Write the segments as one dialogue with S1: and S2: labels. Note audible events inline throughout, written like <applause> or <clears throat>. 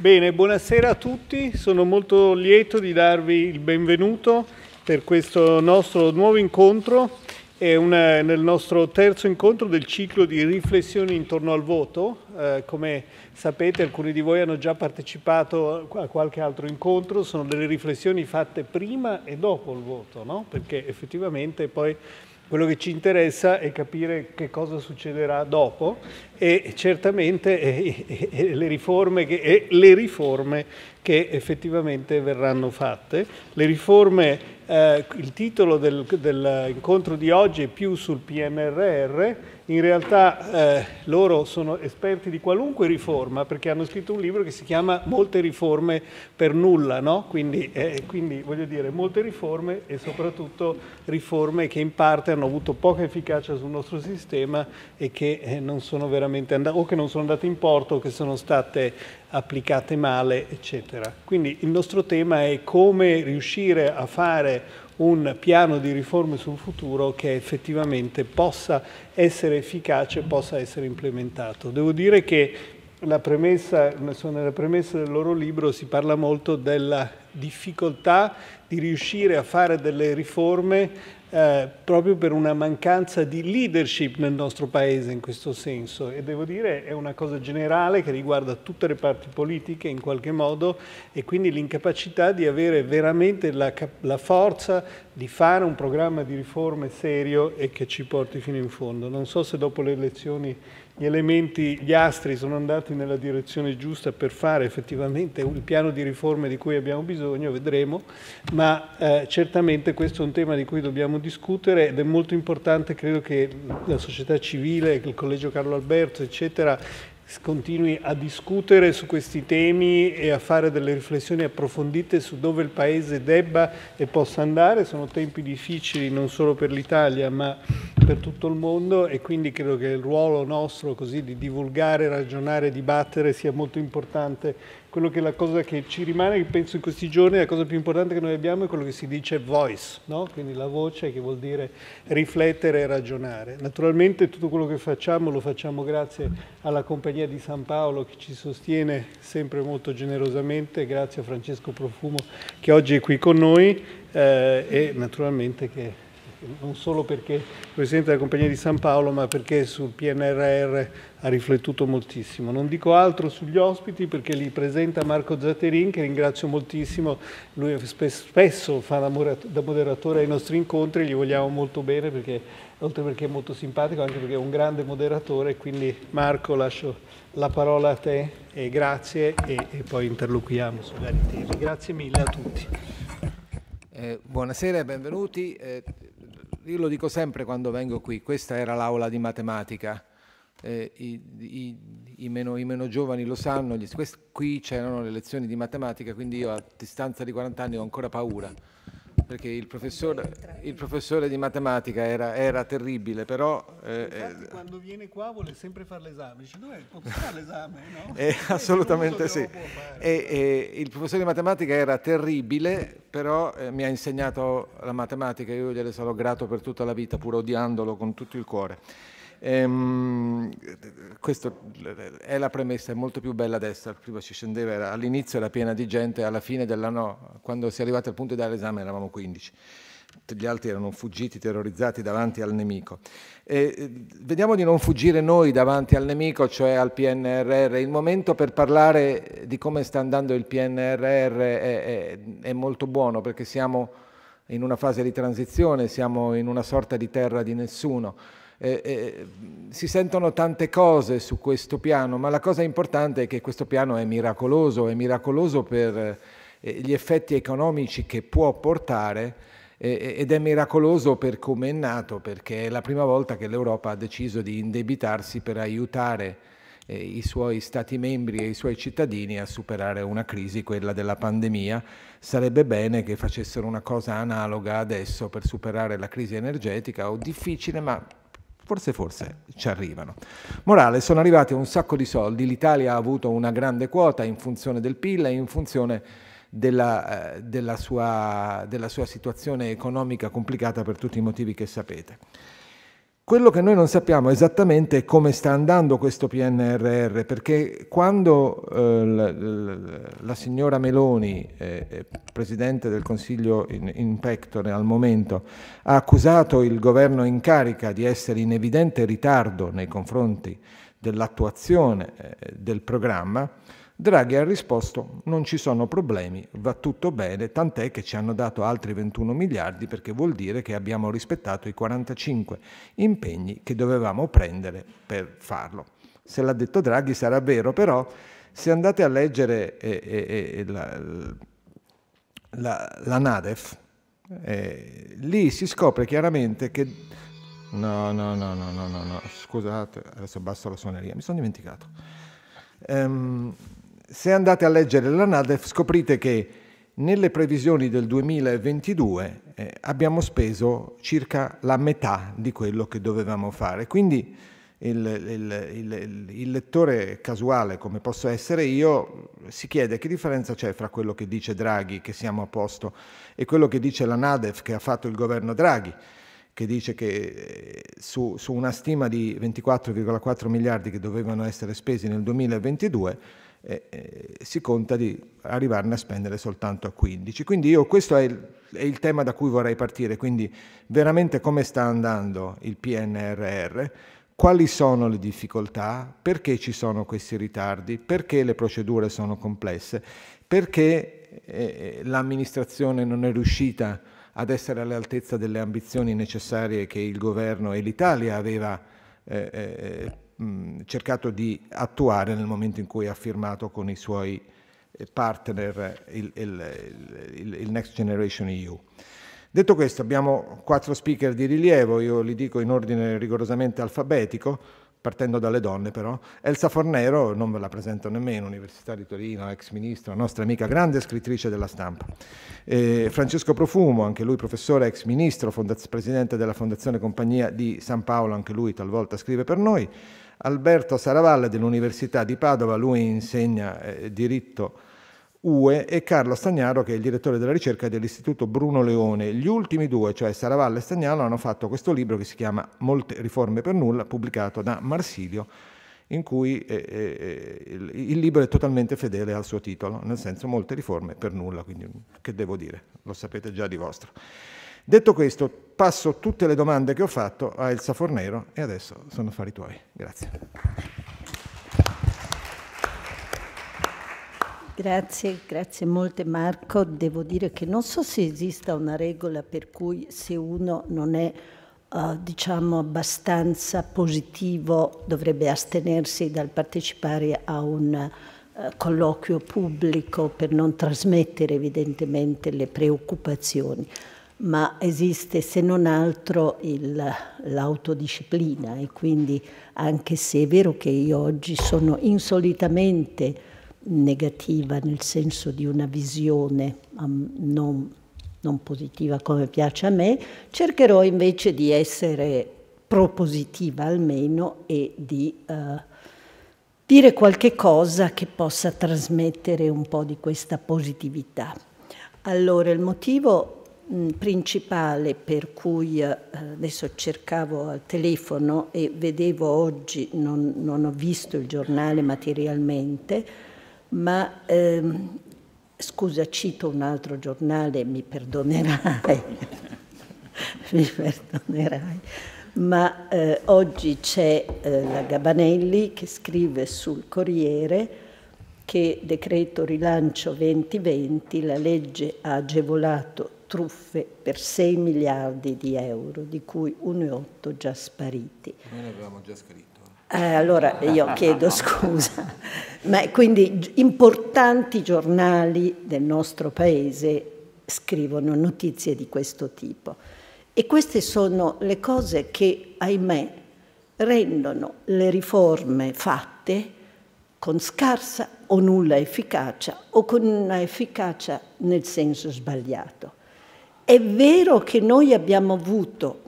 S1: Bene, buonasera a tutti, sono molto lieto di darvi il benvenuto per questo nostro nuovo incontro, è una, nel nostro terzo incontro del ciclo di riflessioni intorno al voto. Eh, come sapete alcuni di voi hanno già partecipato a qualche altro incontro, sono delle riflessioni fatte prima e dopo il voto, no? perché effettivamente poi quello che ci interessa è capire che cosa succederà dopo e certamente e, e, e le, riforme che, le, riforme che, effettivamente verranno fatte. Le riforme, eh, il titolo del, dell'incontro di oggi è più sul PNRR, in realtà eh, loro sono esperti di qualunque riforma perché hanno scritto un libro che si chiama Molte riforme per nulla, no? quindi, eh, quindi voglio dire molte riforme e soprattutto riforme che in parte hanno avuto poca efficacia sul nostro sistema e che eh, non sono veramente andate o che non sono andate in porto o che sono state applicate male, eccetera. Quindi il nostro tema è come riuscire a fare un piano di riforme sul futuro che effettivamente possa essere efficace, possa essere implementato. Devo dire che premessa, nella premessa del loro libro si parla molto della difficoltà di riuscire a fare delle riforme eh, proprio per una mancanza di leadership nel nostro Paese in questo senso e devo dire è una cosa generale che riguarda tutte le parti politiche in qualche modo e quindi l'incapacità di avere veramente la, la forza di fare un programma di riforme serio e che ci porti fino in fondo. Non so se dopo le elezioni gli elementi, gli astri sono andati nella direzione giusta per fare effettivamente il piano di riforme di cui abbiamo bisogno, vedremo, ma eh, certamente questo è un tema di cui dobbiamo discutere ed è molto importante, credo che la società civile, il Collegio Carlo Alberto, eccetera, continui a discutere su questi temi e a fare delle riflessioni approfondite su dove il Paese debba e possa andare. Sono tempi difficili non solo per l'Italia ma per tutto il mondo e quindi credo che il ruolo nostro così di divulgare, ragionare, dibattere sia molto importante quello che è la cosa che ci rimane, che penso in questi giorni, la cosa più importante che noi abbiamo è quello che si dice voice, no? quindi la voce che vuol dire riflettere e ragionare. Naturalmente tutto quello che facciamo lo facciamo grazie alla Compagnia di San Paolo che ci sostiene sempre molto generosamente, grazie a Francesco Profumo che oggi è qui con noi eh, e naturalmente che non solo perché Presidente della Compagnia di San Paolo, ma perché sul PNRR ha riflettuto moltissimo. Non dico altro sugli ospiti perché li presenta Marco Zatterin, che ringrazio moltissimo, lui spesso fa da moderatore ai nostri incontri, gli vogliamo molto bene perché, oltre perché è molto simpatico, anche perché è un grande moderatore, quindi Marco lascio la parola a te e grazie e, e poi interloquiamo su vari temi. Grazie mille a tutti.
S2: Eh, buonasera e benvenuti. Eh, io lo dico sempre quando vengo qui, questa era l'aula di matematica, eh, i, i, i, meno, i, meno, giovani lo sanno, gli, quest, qui c'erano le lezioni di matematica, quindi io a distanza di 40 anni ho ancora paura perché il professore, il professore di matematica era, era terribile, però...
S1: Eh, eh quando viene qua vuole sempre fare l'esame, dice dov'è, fare l'esame? No? <laughs>
S2: Eh, assolutamente sì. E, e, il professore di matematica era terribile, però eh, mi ha insegnato la matematica, io gliene sarò grato per tutta la vita, pur odiandolo con tutto il cuore. Ehm, questa è la premessa, è molto più bella adesso, prima ci scendeva, all'inizio era piena di gente, alla fine dell'anno, quando si è arrivati al punto di dare l'esame eravamo 15 gli altri erano fuggiti, terrorizzati davanti al nemico. E vediamo di non fuggire noi davanti al nemico, cioè al PNRR. Il momento per parlare di come sta andando il PNRR è, è, è molto buono perché siamo in una fase di transizione, siamo in una sorta di terra di nessuno eh, eh, si sentono tante cose su questo piano, ma la cosa importante è che questo piano è miracoloso, è miracoloso per eh, gli effetti economici che può portare eh, ed è miracoloso per come è nato, perché è la prima volta che l'Europa ha deciso di indebitarsi per aiutare eh, i suoi Stati membri e i suoi cittadini a superare una crisi, quella della pandemia. Sarebbe bene che facessero una cosa analoga adesso per superare la crisi energetica, o difficile, ma forse forse ci arrivano. Morale, sono arrivati un sacco di soldi, l'Italia ha avuto una grande quota in funzione del PIL e in funzione della, eh, della, sua, della sua situazione economica complicata per tutti i motivi che sapete. Quello che noi non sappiamo esattamente è come sta andando questo PNRR, perché quando eh, la, la, signora Meloni, eh, Presidente del Consiglio in, in pectore al momento, ha accusato il governo in carica di essere in evidente ritardo nei confronti dell'attuazione eh, del programma, Draghi ha risposto non ci sono problemi, va tutto bene, tant'è che ci hanno dato altri 21 miliardi perché vuol dire che abbiamo rispettato i 45 impegni che dovevamo prendere per farlo. Se l'ha detto Draghi sarà vero, però se andate a leggere eh, eh, eh la, la, la, Nadef, eh, lì si scopre chiaramente che... No, no, no, no, no, no, no, scusate, adesso abbasso la suoneria, mi sono dimenticato. Um, se andate a leggere la NADEF scoprite che nelle previsioni del 2022 eh, abbiamo speso circa la metà di quello che dovevamo fare. Quindi il, il, il, il, lettore casuale, come posso essere io, si chiede che differenza c'è fra quello che dice Draghi, che siamo a posto, e quello che dice la NADEF, che ha fatto il governo Draghi, che dice che eh, su, su una stima di 24,4 miliardi che dovevano essere spesi nel 2022, eh, si conta di arrivarne a spendere soltanto a 15. Quindi io questo è il, è il tema da cui vorrei partire, quindi veramente come sta andando il PNRR, quali sono le difficoltà, perché ci sono questi ritardi, perché le procedure sono complesse, perché eh, l'amministrazione non è riuscita ad essere all'altezza delle ambizioni necessarie che il governo e l'Italia aveva eh, eh cercato di attuare nel momento in cui ha firmato con i suoi eh, partner il, il, il, il Next Generation EU. Detto questo, abbiamo quattro speaker di rilievo, io li dico in ordine rigorosamente alfabetico partendo dalle donne però. Elsa Fornero, non ve la presento nemmeno, Università di Torino, ex ministro, nostra amica, grande scrittrice della stampa. Eh, Francesco Profumo, anche lui professore, ex ministro, presidente della Fondazione Compagnia di San Paolo, anche lui talvolta scrive per noi. Alberto Saravalle dell'Università di Padova, lui insegna eh, diritto UE e Carlo Stagnaro che è il direttore della ricerca dell'Istituto Bruno Leone. Gli ultimi due, cioè Saravalle e Stagnaro, hanno fatto questo libro che si chiama Molte riforme per nulla, pubblicato da Marsilio, in cui eh, eh, il, il, libro è totalmente fedele al suo titolo, nel senso molte riforme per nulla, quindi che devo dire, lo sapete già di vostro. Detto questo, passo tutte le domande che ho fatto a Elsa Fornero e adesso sono affari tuoi. Grazie.
S3: Grazie, grazie molte Marco. Devo dire che non so se esista una regola per cui se uno non è uh, diciamo abbastanza positivo dovrebbe astenersi dal partecipare a un uh, colloquio pubblico per non trasmettere evidentemente le preoccupazioni ma esiste se non altro l'autodisciplina e quindi anche se è vero che io oggi sono insolitamente negativa nel senso di una visione um, non, non positiva come piace a me, cercherò invece di essere propositiva almeno e di uh, dire qualche cosa che possa trasmettere un po' di questa positività. Allora, il motivo principale per cui uh, adesso cercavo al telefono e vedevo oggi, non, non ho visto il giornale materialmente, ma ehm, scusa, cito un altro giornale, mi perdonerai, <laughs> mi perdonerai, ma eh, oggi c'è eh, la Gabanelli che scrive sul Corriere che decreto rilancio 2020 la legge ha agevolato truffe per 6 miliardi di euro, di cui 1,8 già spariti.
S2: Noi ne avevamo già scritto.
S3: Eh, allora io chiedo <laughs> scusa, ma quindi importanti giornali del nostro paese scrivono notizie di questo tipo. E queste sono le cose che, ahimè, rendono le riforme fatte con scarsa o nulla efficacia o con una efficacia nel senso sbagliato. È vero che noi abbiamo avuto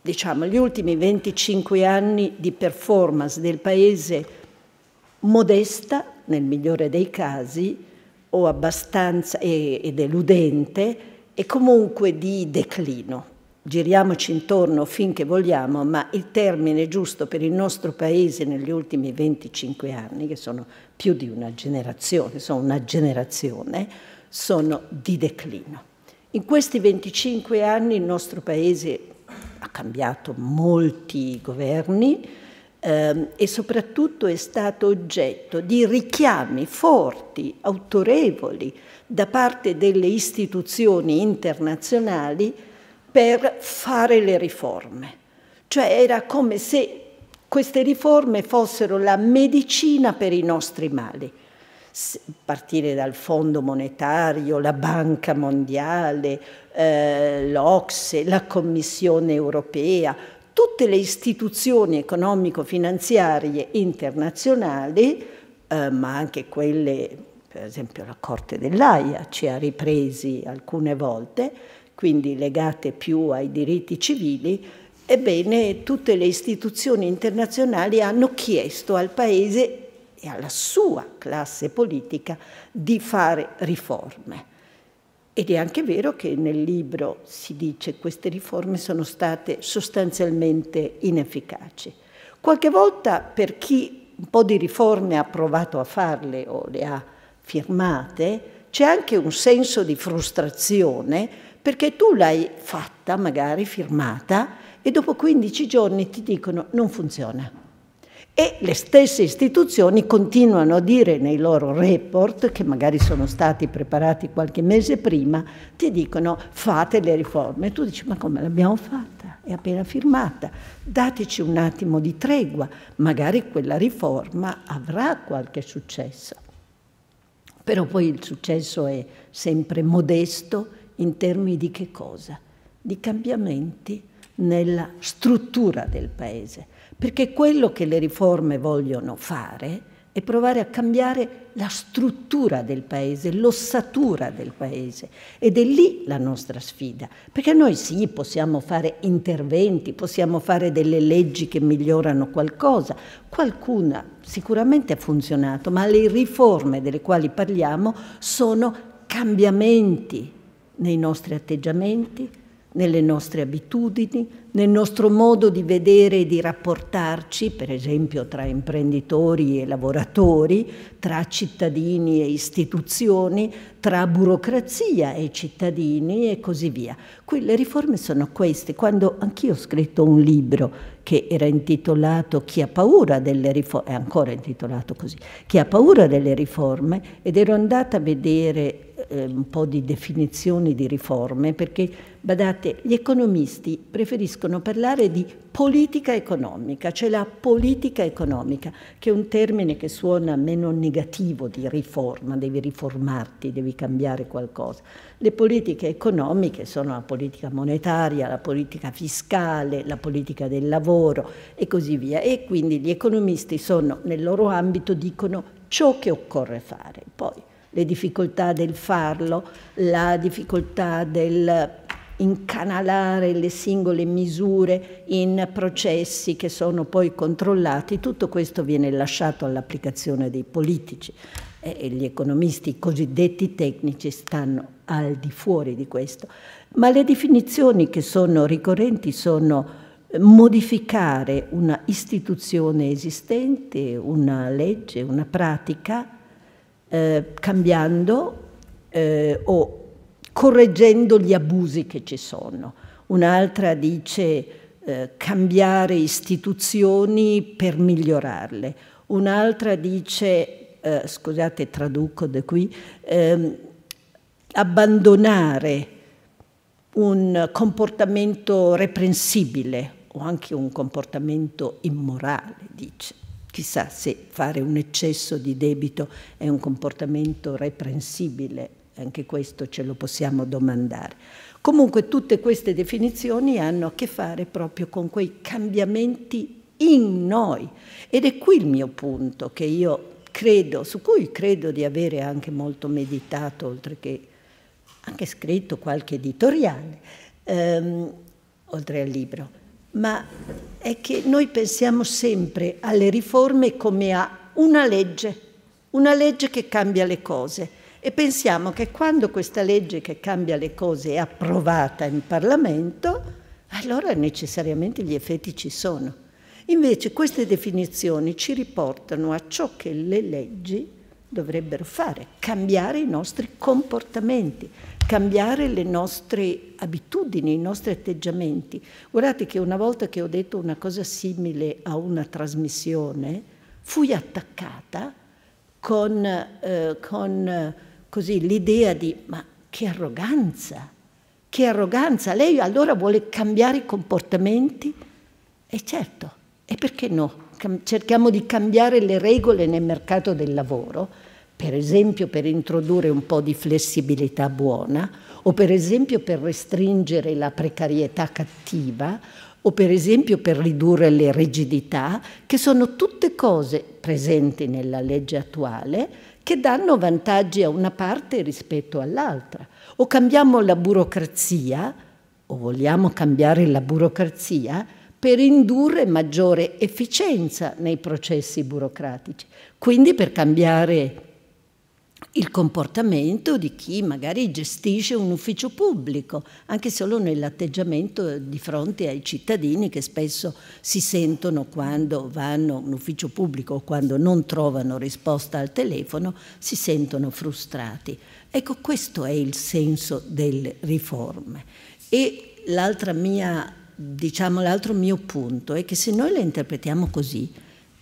S3: diciamo, gli ultimi 25 anni di performance del Paese modesta, nel migliore dei casi, o abbastanza e, e deludente, e comunque di declino. giriamoci intorno finché vogliamo, ma il termine giusto per il nostro paese negli ultimi 25 anni, che sono più di una generazione, sono una generazione, sono di declino. In questi 25 anni il nostro paese ha cambiato molti governi ehm, e soprattutto è stato oggetto di richiami forti, autorevoli da parte delle istituzioni internazionali per fare le riforme. Cioè era come se queste riforme fossero la medicina per i nostri mali. Partire dal Fondo Monetario, la Banca Mondiale, eh, l'Ocse, la Commissione Europea, tutte le istituzioni economico-finanziarie internazionali, eh, ma anche quelle, per esempio la Corte dell'AIA ci ha ripresi alcune volte, quindi legate più ai diritti civili, ebbene tutte le istituzioni internazionali hanno chiesto al Paese e alla sua classe politica di fare riforme. Ed è anche vero che nel libro si dice che queste riforme sono state sostanzialmente inefficaci. Qualche volta per chi un po' di riforme ha provato a farle o le ha firmate, c'è anche un senso di frustrazione perché tu l'hai fatta, magari firmata, e dopo 15 giorni ti dicono non funziona. E le stesse istituzioni continuano a dire nei loro report, che magari sono stati preparati qualche mese prima, ti dicono fate le riforme. E tu dici ma come l'abbiamo fatta? È appena firmata. Dateci un attimo di tregua, magari quella riforma avrà qualche successo. Però poi il successo è sempre modesto in termini di che cosa? Di cambiamenti nella struttura del Paese, perché quello che le riforme vogliono fare è provare a cambiare la struttura del Paese, l'ossatura del Paese. Ed è lì la nostra sfida, perché noi sì, possiamo fare interventi, possiamo fare delle leggi che migliorano qualcosa, qualcuna sicuramente ha funzionato, ma le riforme delle quali parliamo sono cambiamenti nei nostri atteggiamenti, nelle nostre abitudini, nel nostro modo di vedere e di rapportarci, per esempio tra imprenditori e lavoratori, tra cittadini e istituzioni, tra burocrazia e cittadini e così via. Qui le riforme sono queste. Quando anch'io ho scritto un libro che era intitolato Chi ha paura delle riforme, è ancora intitolato così, Chi ha paura delle riforme, ed ero andata a vedere eh, un po' di definizioni di riforme, perché, badate, gli economisti preferiscono parlare di politica economica, cioè la politica economica, che è un termine che suona meno negativo di riforma, devi riformarti, devi cambiare qualcosa. Le politiche economiche sono la politica monetaria, la politica fiscale, la politica del lavoro e così via. E quindi gli economisti sono, nel loro ambito, dicono ciò che occorre fare. Poi le difficoltà del farlo, la difficoltà del incanalare le singole misure in processi che sono poi controllati, tutto questo viene lasciato all'applicazione dei politici e gli economisti cosiddetti tecnici stanno al di fuori di questo. Ma le definizioni che sono ricorrenti sono modificare una istituzione esistente, una legge, una pratica, eh, cambiando eh, o correggendo gli abusi che ci sono. Un'altra dice eh, cambiare istituzioni per migliorarle. Un'altra dice, eh, scusate traduco da qui, ehm, abbandonare un comportamento reprensibile o anche un comportamento immorale, dice. Chissà se fare un eccesso di debito è un comportamento reprensibile, anche questo ce lo possiamo domandare. Comunque tutte queste definizioni hanno a che fare proprio con quei cambiamenti in noi. Ed è qui il mio punto che io credo, su cui credo di avere anche molto meditato, oltre che anche scritto qualche editoriale, ehm, oltre al libro ma è che noi pensiamo sempre alle riforme come a una legge, una legge che cambia le cose e pensiamo che quando questa legge che cambia le cose è approvata in Parlamento, allora necessariamente gli effetti ci sono. Invece queste definizioni ci riportano a ciò che le leggi dovrebbero fare, cambiare i nostri comportamenti, cambiare le nostre abitudini, i nostri atteggiamenti. Guardate che una volta che ho detto una cosa simile a una trasmissione, fui attaccata con, eh, con l'idea di ma che arroganza, che arroganza, lei allora vuole cambiare i comportamenti? E certo, e perché no? cerchiamo di cambiare le regole nel mercato del lavoro, per esempio per introdurre un po' di flessibilità buona, o per esempio per restringere la precarietà cattiva, o per esempio per ridurre le rigidità, che sono tutte cose presenti nella legge attuale che danno vantaggi a una parte rispetto all'altra. O cambiamo la burocrazia, o vogliamo cambiare la burocrazia, per indurre maggiore efficienza nei processi burocratici, quindi per cambiare il comportamento di chi magari gestisce un ufficio pubblico, anche solo nell'atteggiamento di fronte ai cittadini che spesso si sentono quando vanno a un ufficio pubblico o quando non trovano risposta al telefono, si sentono frustrati. Ecco, questo è il senso delle riforme. E diciamo, l'altro mio punto è che se noi le interpretiamo così,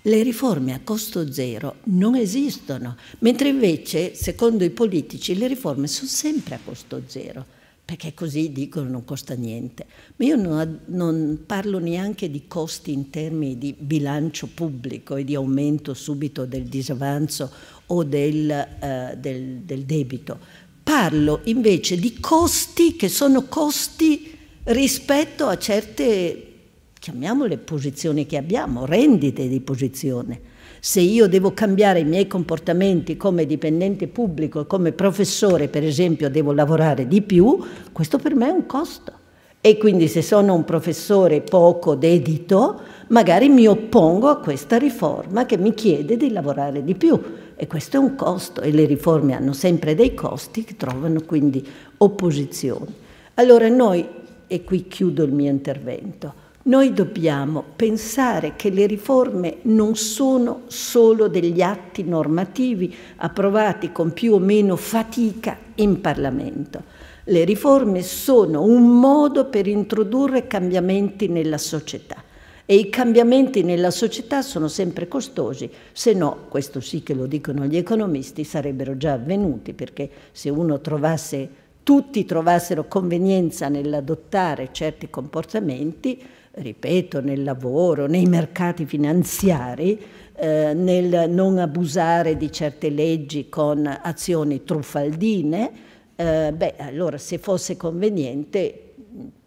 S3: le riforme a costo zero non esistono, mentre invece, secondo i politici, le riforme sono sempre a costo zero, perché così dicono non costa niente. Ma io non, non parlo neanche di costi in termini di bilancio pubblico e di aumento subito del disavanzo o del, uh, del, del debito. Parlo invece di costi che sono costi rispetto a certe, chiamiamole posizioni che abbiamo, rendite di posizione. Se io devo cambiare i miei comportamenti come dipendente pubblico come professore, per esempio, devo lavorare di più, questo per me è un costo. E quindi se sono un professore poco dedito, magari mi oppongo a questa riforma che mi chiede di lavorare di più. E questo è un costo e le riforme hanno sempre dei costi che trovano quindi opposizioni. Allora noi e qui chiudo il mio intervento, noi dobbiamo pensare che le riforme non sono solo degli atti normativi approvati con più o meno fatica in Parlamento. Le riforme sono un modo per introdurre cambiamenti nella società e i cambiamenti nella società sono sempre costosi, se no, questo sì che lo dicono gli economisti, sarebbero già avvenuti perché se uno trovasse tutti trovassero convenienza nell'adottare certi comportamenti, ripeto, nel lavoro, nei mercati finanziari, eh, nel non abusare di certe leggi con azioni truffaldine, eh, beh, allora se fosse conveniente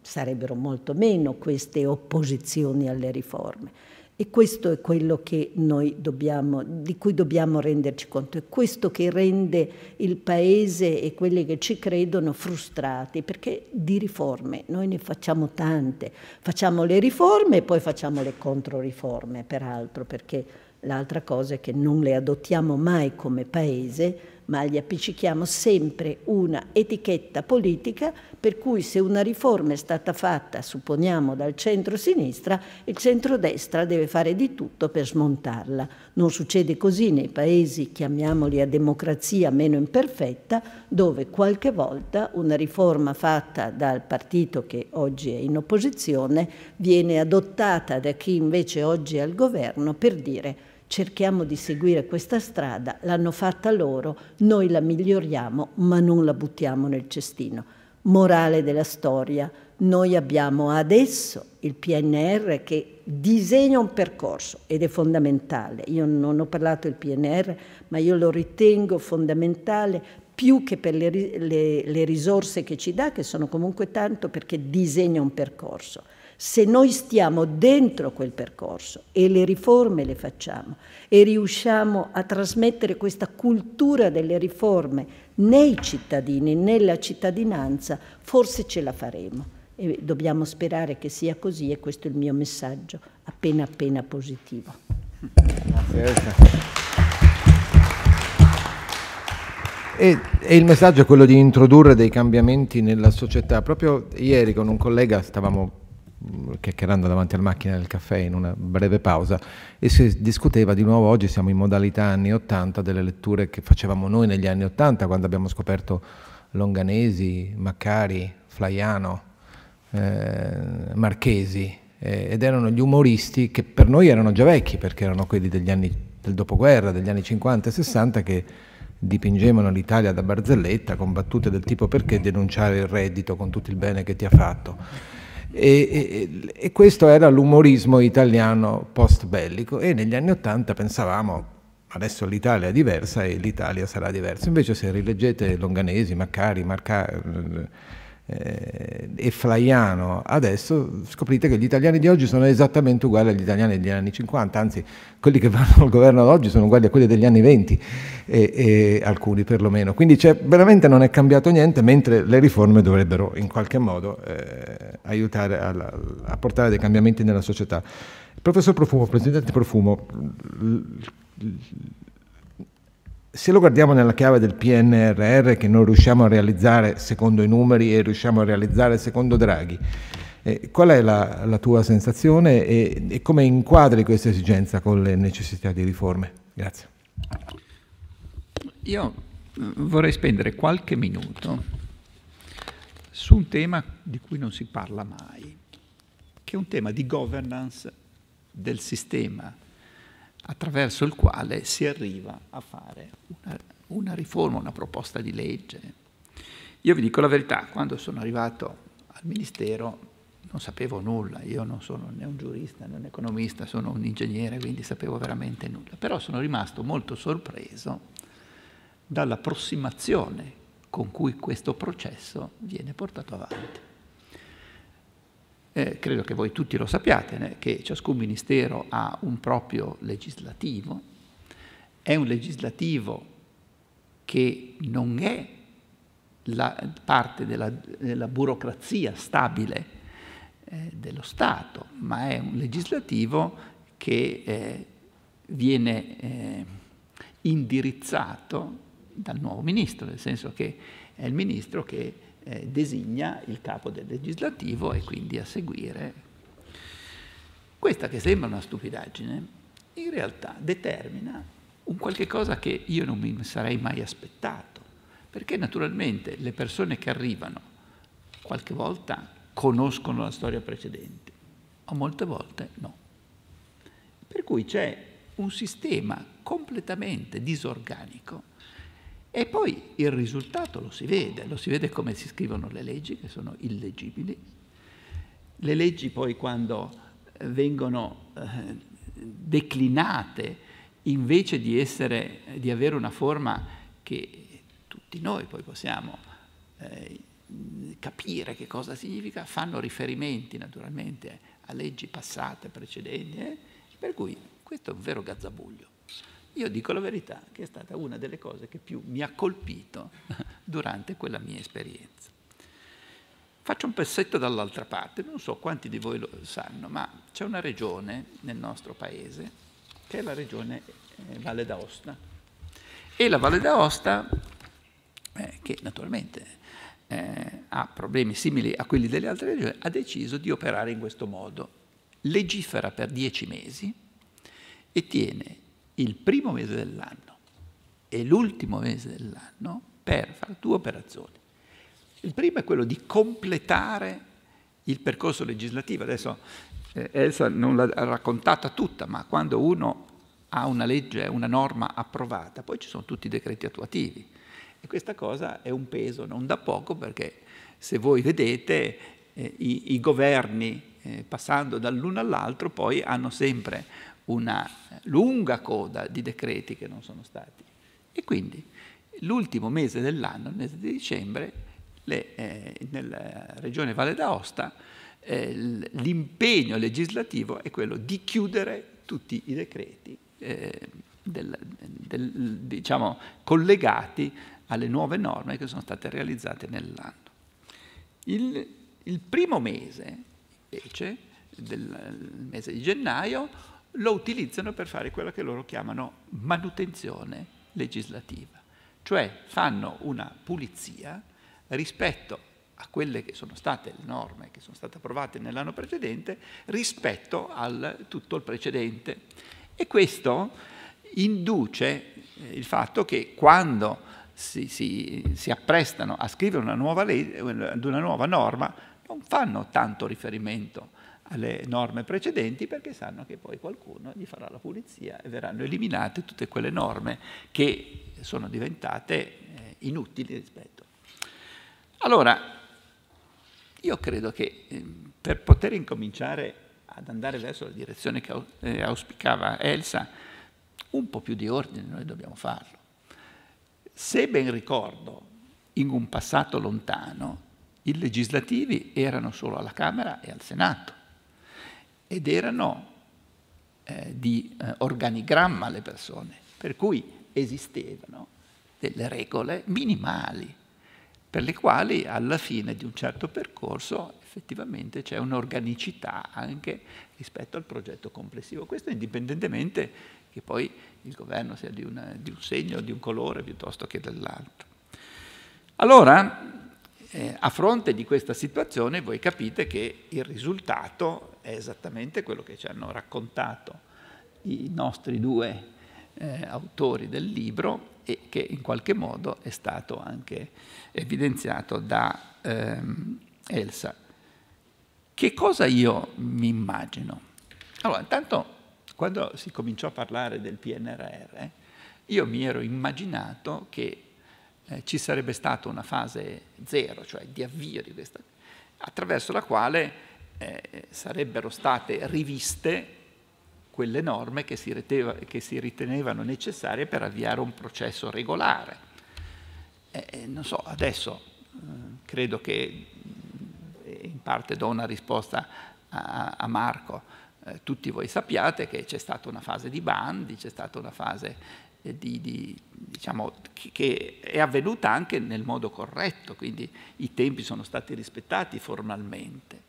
S3: sarebbero molto meno queste opposizioni alle riforme. E questo è quello dobbiamo, di cui dobbiamo renderci conto, è questo che rende il Paese e quelli che ci credono frustrati, perché di riforme noi ne facciamo tante, facciamo le riforme e poi facciamo le controriforme, peraltro, perché l'altra cosa è che non le adottiamo mai come Paese, ma gli appiccichiamo sempre una etichetta politica per cui se una riforma è stata fatta, supponiamo, dal centro-sinistra, il centro-destra deve fare di tutto per smontarla. Non succede così nei paesi, chiamiamoli a democrazia meno imperfetta, dove qualche volta una riforma fatta dal partito che oggi è in opposizione viene adottata da chi invece oggi è al governo per dire cerchiamo di seguire questa strada, l'hanno fatta loro, noi la miglioriamo, ma non la buttiamo nel cestino. Morale della storia, noi abbiamo adesso il PNR che disegna un percorso ed è fondamentale. Io non ho parlato del PNR, ma io lo ritengo fondamentale più che per le, le, le risorse che ci dà, che sono comunque tanto, perché disegna un percorso. Se noi stiamo dentro quel percorso e le riforme le facciamo e riusciamo a trasmettere questa cultura delle riforme nei cittadini, nella cittadinanza, forse ce la faremo. E dobbiamo sperare che sia così e questo è il mio messaggio, appena appena positivo.
S2: E, e, il messaggio è quello di introdurre dei cambiamenti nella società. Proprio ieri con un collega stavamo chiacchierando davanti alla macchina del caffè in una breve pausa e si discuteva di nuovo, oggi siamo in modalità anni 80, delle letture che facevamo noi negli anni 80 quando abbiamo scoperto Longanesi, Maccari, Flaiano, eh, Marchesi eh, ed erano gli umoristi che per noi erano già vecchi perché erano quelli degli anni del dopoguerra, degli anni 50 e 60 che dipingevano l'Italia da barzelletta con battute del tipo perché denunciare il reddito con tutto il bene che ti ha fatto. E, e, e questo era l'umorismo italiano post bellico e negli anni Ottanta pensavamo adesso l'Italia è diversa e l'Italia sarà diversa. Invece se rileggete Longanesi, Maccari, Marca, eh, e Flaiano adesso scoprite che gli italiani di oggi sono esattamente uguali agli italiani degli anni 50, anzi quelli che <laughs> vanno al governo oggi sono uguali a quelli degli anni 20, e, e alcuni perlomeno. Quindi veramente non è cambiato niente, mentre le riforme dovrebbero in qualche modo eh, aiutare a, a portare dei cambiamenti nella società. professor Profumo, Presidente Profumo, se lo guardiamo nella chiave del PNRR che non riusciamo a realizzare secondo i numeri e riusciamo a realizzare secondo Draghi, eh, qual è la, la tua sensazione e, e, come inquadri questa esigenza con le necessità di riforme? Grazie.
S4: Io mm, vorrei spendere qualche minuto su un tema di cui non si parla mai, che è un tema di governance del sistema attraverso il quale si arriva a fare una, una riforma, una proposta di legge. Io vi dico la verità, quando sono arrivato al Ministero non sapevo nulla, io non sono né un giurista né un economista, sono un ingegnere, quindi sapevo veramente nulla, però sono rimasto molto sorpreso dall'approssimazione con cui questo processo viene portato avanti. Eh, credo che voi tutti lo sappiate, né? che ciascun ministero ha un proprio legislativo, è un legislativo che non è la parte della, della burocrazia stabile eh, dello Stato, ma è un legislativo che eh, viene eh, indirizzato dal nuovo ministro, nel senso che è il ministro che eh, designa il capo del legislativo e quindi a seguire. Questa che sembra una stupidaggine, in realtà determina un qualche cosa che io non mi sarei mai aspettato, perché naturalmente le persone che arrivano qualche volta conoscono la storia precedente, o molte volte no. Per cui c'è un sistema completamente disorganico e poi il risultato lo si vede, lo si vede come si scrivono le leggi, che sono illegibili. Le leggi poi quando eh, vengono eh, declinate, invece di, essere, di, avere una forma che tutti noi poi possiamo eh, capire che cosa significa, fanno riferimenti naturalmente a leggi passate, precedenti, eh? per cui questo è un vero gazzabuglio. Io dico la verità, che è stata una delle cose che più mi ha colpito <laughs> durante quella mia esperienza. Faccio un pezzetto dall'altra parte, non so quanti di voi lo sanno, ma c'è una regione nel nostro paese che è la regione eh, Valle d'Aosta. E la Valle d'Aosta, eh, che naturalmente eh, ha problemi simili a quelli delle altre regioni, ha deciso di operare in questo modo. Legifera per dieci mesi e tiene il primo mese dell'anno e l'ultimo mese dell'anno per fare due operazioni. Il primo è quello di completare il percorso legislativo. Adesso eh, Elsa non l'ha raccontata tutta, ma quando uno ha una legge, una norma approvata, poi ci sono tutti i decreti attuativi. E questa cosa è un peso non da poco perché se voi vedete eh, i, i, governi eh, passando dall'uno all'altro poi hanno sempre una lunga coda di decreti che non sono stati. E quindi l'ultimo mese dell'anno, il mese di dicembre, le, eh, nella regione Valle d'Aosta, eh, l'impegno legislativo è quello di chiudere tutti i decreti eh, del, del, diciamo, collegati alle nuove norme che sono state realizzate nell'anno. Il, il primo mese, invece, del mese di gennaio, lo utilizzano per fare quello che loro chiamano manutenzione legislativa, cioè fanno una pulizia rispetto a quelle che sono state le norme che sono state approvate nell'anno precedente rispetto a tutto il precedente. E questo induce eh, il fatto che quando si, si, si apprestano a scrivere una nuova, legge, una nuova norma non fanno tanto riferimento alle norme precedenti perché sanno che poi qualcuno gli farà la pulizia e verranno eliminate tutte quelle norme che sono diventate eh, inutili rispetto. Allora, io credo che eh, per poter incominciare ad andare verso la direzione che eh, auspicava Elsa, un po' più di ordine noi dobbiamo farlo. Se ben ricordo, in un passato lontano, i legislativi erano solo alla Camera e al Senato ed erano eh, di eh, organigramma le persone, per cui esistevano delle regole minimali per le quali alla fine di un certo percorso effettivamente c'è un'organicità anche rispetto al progetto complessivo. Questo indipendentemente che poi il governo sia di, una, di un segno, di un colore piuttosto che dell'altro. Allora, eh, a fronte di questa situazione voi capite che il risultato è esattamente quello che ci hanno raccontato i nostri due eh, autori del libro e che in qualche modo è stato anche evidenziato da ehm, Elsa. Che cosa io mi immagino? Allora, intanto quando si cominciò a parlare del PNRR, io mi ero immaginato che eh, ci sarebbe stata una fase zero, cioè di avvio di questa, attraverso la quale eh, sarebbero state riviste quelle norme che si, reteva, che si, ritenevano necessarie per avviare un processo regolare. Eh, non so, adesso eh, credo che eh, in parte do una risposta a, a Marco, eh, tutti voi sappiate che c'è stata una fase di bandi, c'è stata una fase di, di, diciamo, che è avvenuta anche nel modo corretto, quindi i tempi sono stati rispettati formalmente,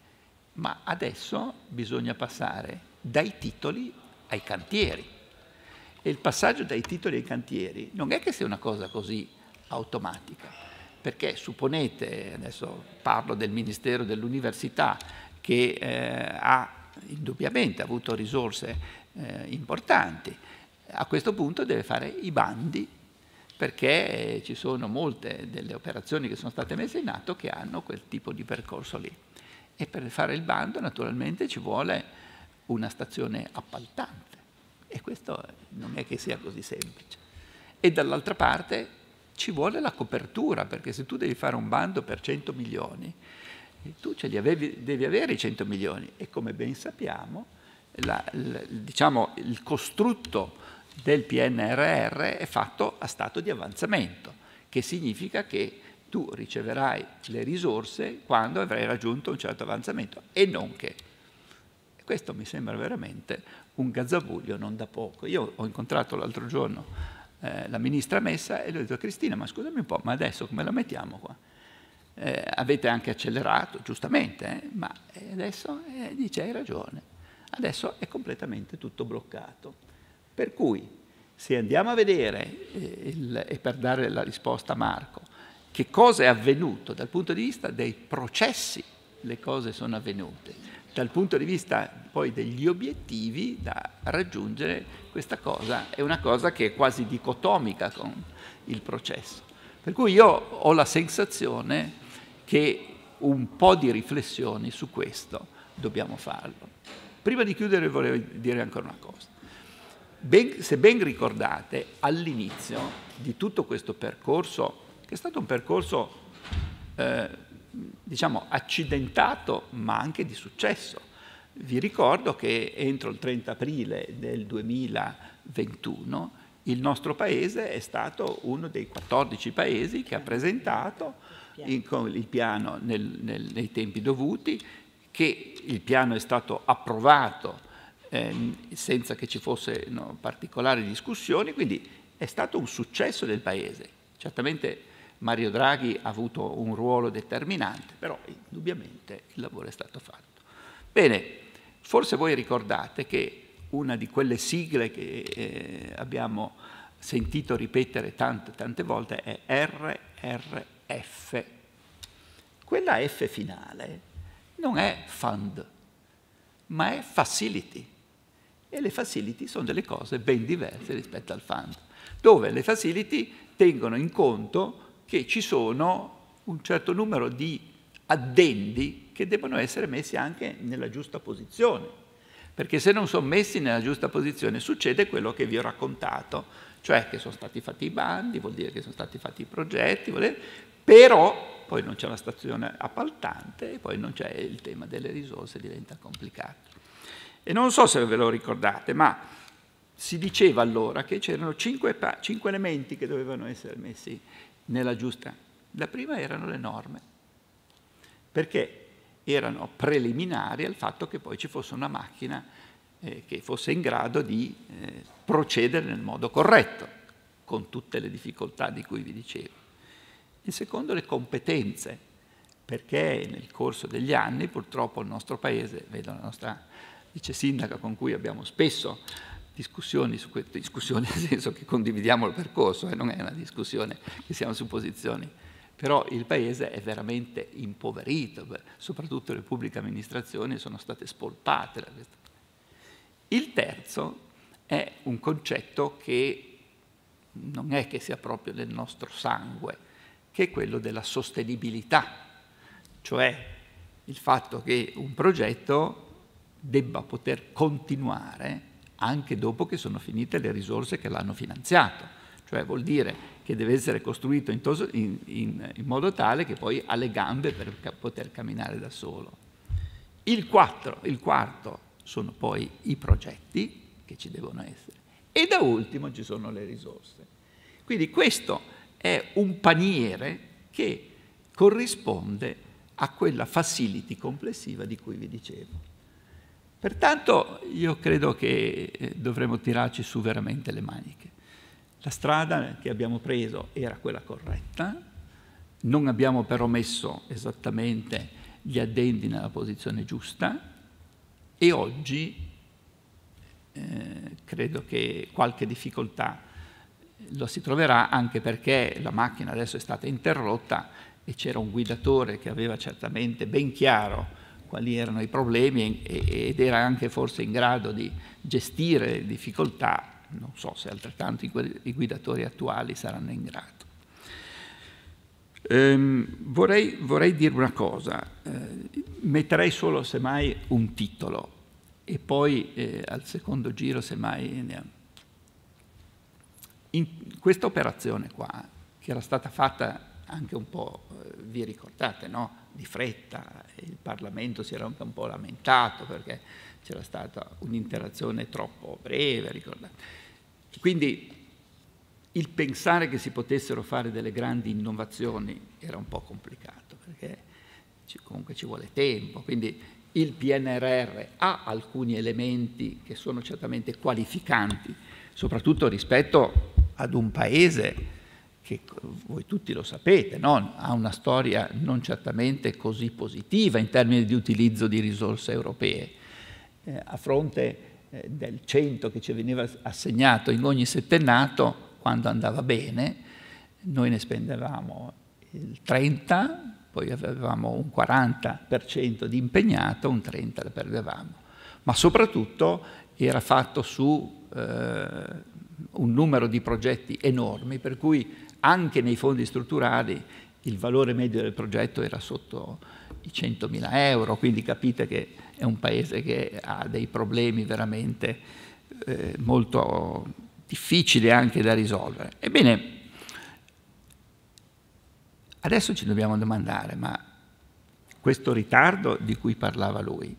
S4: ma adesso bisogna passare dai titoli ai cantieri. E il passaggio dai titoli ai cantieri non è che sia una cosa così automatica, perché supponete, adesso parlo del Ministero dell'Università, che eh, ha indubbiamente avuto risorse eh, importanti, a questo punto deve fare i bandi perché ci sono molte delle operazioni che sono state messe in atto che hanno quel tipo di percorso lì. E per fare il bando naturalmente ci vuole una stazione appaltante e questo non è che sia così semplice. E dall'altra parte ci vuole la copertura, perché se tu devi fare un bando per 100 milioni, tu ce li avevi, devi avere i 100 milioni e come ben sappiamo la, la, diciamo, il costrutto del PNRR è fatto a stato di avanzamento, che significa che tu riceverai le risorse quando avrai raggiunto un certo avanzamento e non che. Questo mi sembra veramente un gazzabuglio non da poco. Io ho incontrato l'altro giorno eh, la ministra Messa e le ho detto Cristina, ma scusami un po', ma adesso come la mettiamo qua? Eh, avete anche accelerato, giustamente, eh, ma adesso eh, dice hai ragione, adesso è completamente tutto bloccato. Per cui se andiamo a vedere, eh, il, e per dare la risposta a Marco, che cosa è avvenuto dal punto di vista dei processi, le cose sono avvenute dal punto di vista poi degli obiettivi da raggiungere, questa cosa è una cosa che è quasi dicotomica con il processo. Per cui io ho la sensazione che un po' di riflessioni su questo dobbiamo farlo. Prima di chiudere volevo dire ancora una cosa. Ben, se ben ricordate, all'inizio di tutto questo percorso, che è stato un percorso eh, diciamo, accidentato ma anche di successo. Vi ricordo che entro il 30 aprile del 2021 il nostro paese è stato uno dei 14 paesi che ha presentato il, piano nel, nel, nei tempi dovuti, che il piano è stato approvato eh, senza che ci fossero particolari discussioni, quindi è stato un successo del paese. Certamente Mario Draghi ha avuto un ruolo determinante, però indubbiamente il lavoro è stato fatto. Bene, forse voi ricordate che una di quelle sigle che eh, abbiamo sentito ripetere tante, tante volte è RRF. quella F finale non è fund, ma è facility. E le facility sono delle cose ben diverse rispetto al fund, dove le facility tengono in conto che ci sono un certo numero di addendi che devono essere messi anche nella giusta posizione, perché se non sono messi nella giusta posizione succede quello che vi ho raccontato, cioè che sono stati fatti i bandi, vuol dire che sono stati fatti i progetti, dire, però poi non c'è la stazione appaltante e poi non c'è il tema delle risorse, diventa complicato. E non so se ve lo ricordate, ma si diceva allora che c'erano cinque, cinque elementi che dovevano essere messi nella giusta. La prima erano le norme, perché erano preliminari al fatto che poi ci fosse una macchina eh, che fosse in grado di eh, procedere nel modo corretto, con tutte le difficoltà di cui vi dicevo. Il secondo le competenze, perché nel corso degli anni purtroppo il nostro Paese, vedo la nostra vice sindaca con cui abbiamo spesso discussioni su queste discussioni, <laughs> nel senso che condividiamo il percorso, e eh, non è una discussione che siamo su posizioni, però il Paese è veramente impoverito, soprattutto le pubbliche amministrazioni sono state spolpate da questo. Il terzo è un concetto che non è che sia proprio del nostro sangue, che è quello della sostenibilità, cioè il fatto che un progetto debba poter continuare anche dopo che sono finite le risorse che l'hanno finanziato. Cioè vuol dire che deve essere costruito in, toso, in, in, in modo tale che poi ha le gambe per ca poter camminare da solo. Il, quattro, il quarto sono poi i progetti che ci devono essere e da ultimo ci sono le risorse. Quindi questo è un paniere che corrisponde a quella facility complessiva di cui vi dicevo. Pertanto io credo che eh, dovremmo tirarci su veramente le maniche. La strada che abbiamo preso era quella corretta, non abbiamo però messo esattamente gli addendi nella posizione giusta e oggi eh, credo che qualche difficoltà lo si troverà anche perché la macchina adesso è stata interrotta e c'era un guidatore che aveva certamente ben chiaro quali erano i problemi ed era anche forse in grado di gestire difficoltà, non so se altrettanto i guidatori attuali saranno in grado. Ehm, vorrei, vorrei, dire una cosa, eh, metterei solo semmai un titolo e poi eh, al secondo giro semmai ne... in questa operazione qua, che era stata fatta anche un po', eh, vi ricordate, no? Di fretta, il Parlamento si era anche un po' lamentato perché c'era stata un'interazione troppo breve, ricordate. Quindi il pensare che si potessero fare delle grandi innovazioni era un po' complicato perché comunque ci vuole tempo, quindi il PNRR ha alcuni elementi che sono certamente qualificanti, soprattutto rispetto ad un paese che voi tutti lo sapete, no? ha una storia non certamente così positiva in termini di utilizzo di risorse europee. Eh, a fronte eh, del 100 che ci veniva assegnato in ogni settennato, quando andava bene, noi ne spendevamo il 30, poi avevamo un 40% di impegnato, un 30% lo perdevamo. Ma soprattutto era fatto su eh, un numero di progetti enormi, per cui anche nei fondi strutturali il valore medio del progetto era sotto i 100.000 euro, quindi capite che è un paese che ha dei problemi veramente eh, molto difficili anche da risolvere. Ebbene, adesso ci dobbiamo domandare, ma questo ritardo di cui parlava lui,